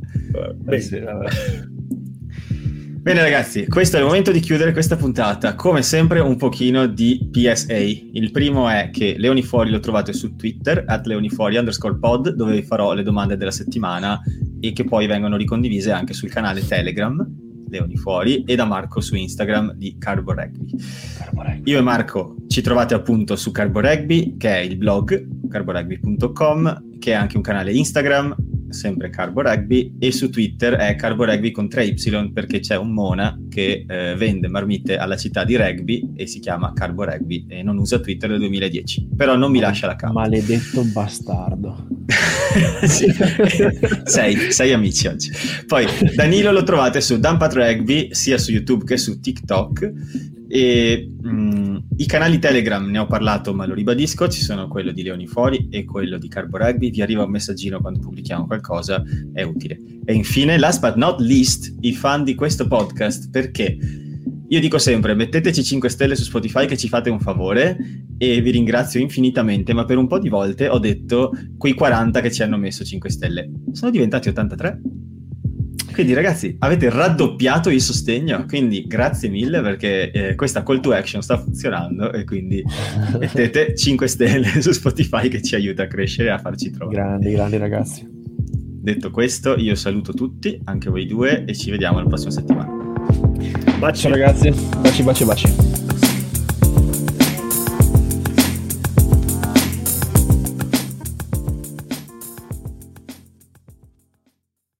Eh, sì, Bene ragazzi, questo è il momento di chiudere questa puntata. Come sempre un pochino di PSA. Il primo è che Leoni Fuori lo trovate su Twitter, at leonifuori underscore pod, dove vi farò le domande della settimana e che poi vengono ricondivise anche sul canale Telegram, Leoni Fuori, e da Marco su Instagram di Carbo Rugby. Carbo Rugby. Io e Marco ci trovate appunto su Carbo Rugby, che è il blog carborugby.com, che è anche un canale Instagram sempre Carbo Rugby, e su Twitter è Carbo Rugby con 3Y perché c'è un Mona che eh, vende marmitte alla città di rugby e si chiama Carbo Rugby e non usa Twitter dal 2010, però non mi lascia la capa. Maledetto bastardo. sei, sei amici oggi. Poi Danilo lo trovate su Dumpat Rugby sia su YouTube che su TikTok e mh, mm, i canali Telegram ne ho parlato, ma lo ribadisco: ci sono quello di Leoni Fuori e quello di Carbo Rugby. Vi arriva un messaggino quando pubblichiamo qualcosa, è utile. E infine, last but not least, i fan di questo podcast, perché io dico sempre: metteteci 5 stelle su Spotify che ci fate un favore e vi ringrazio infinitamente. Ma per un po' di volte ho detto quei 40 che ci hanno messo 5 stelle. Sono diventati 83. Quindi ragazzi, avete raddoppiato il sostegno, quindi grazie mille perché eh, questa call to action sta funzionando e quindi mettete 5 stelle su Spotify che ci aiuta a crescere e a farci trovare. Grandi, grandi ragazzi. Detto questo, io saluto tutti, anche voi due, e ci vediamo la prossima settimana. Baci ragazzi, baci, baci, baci.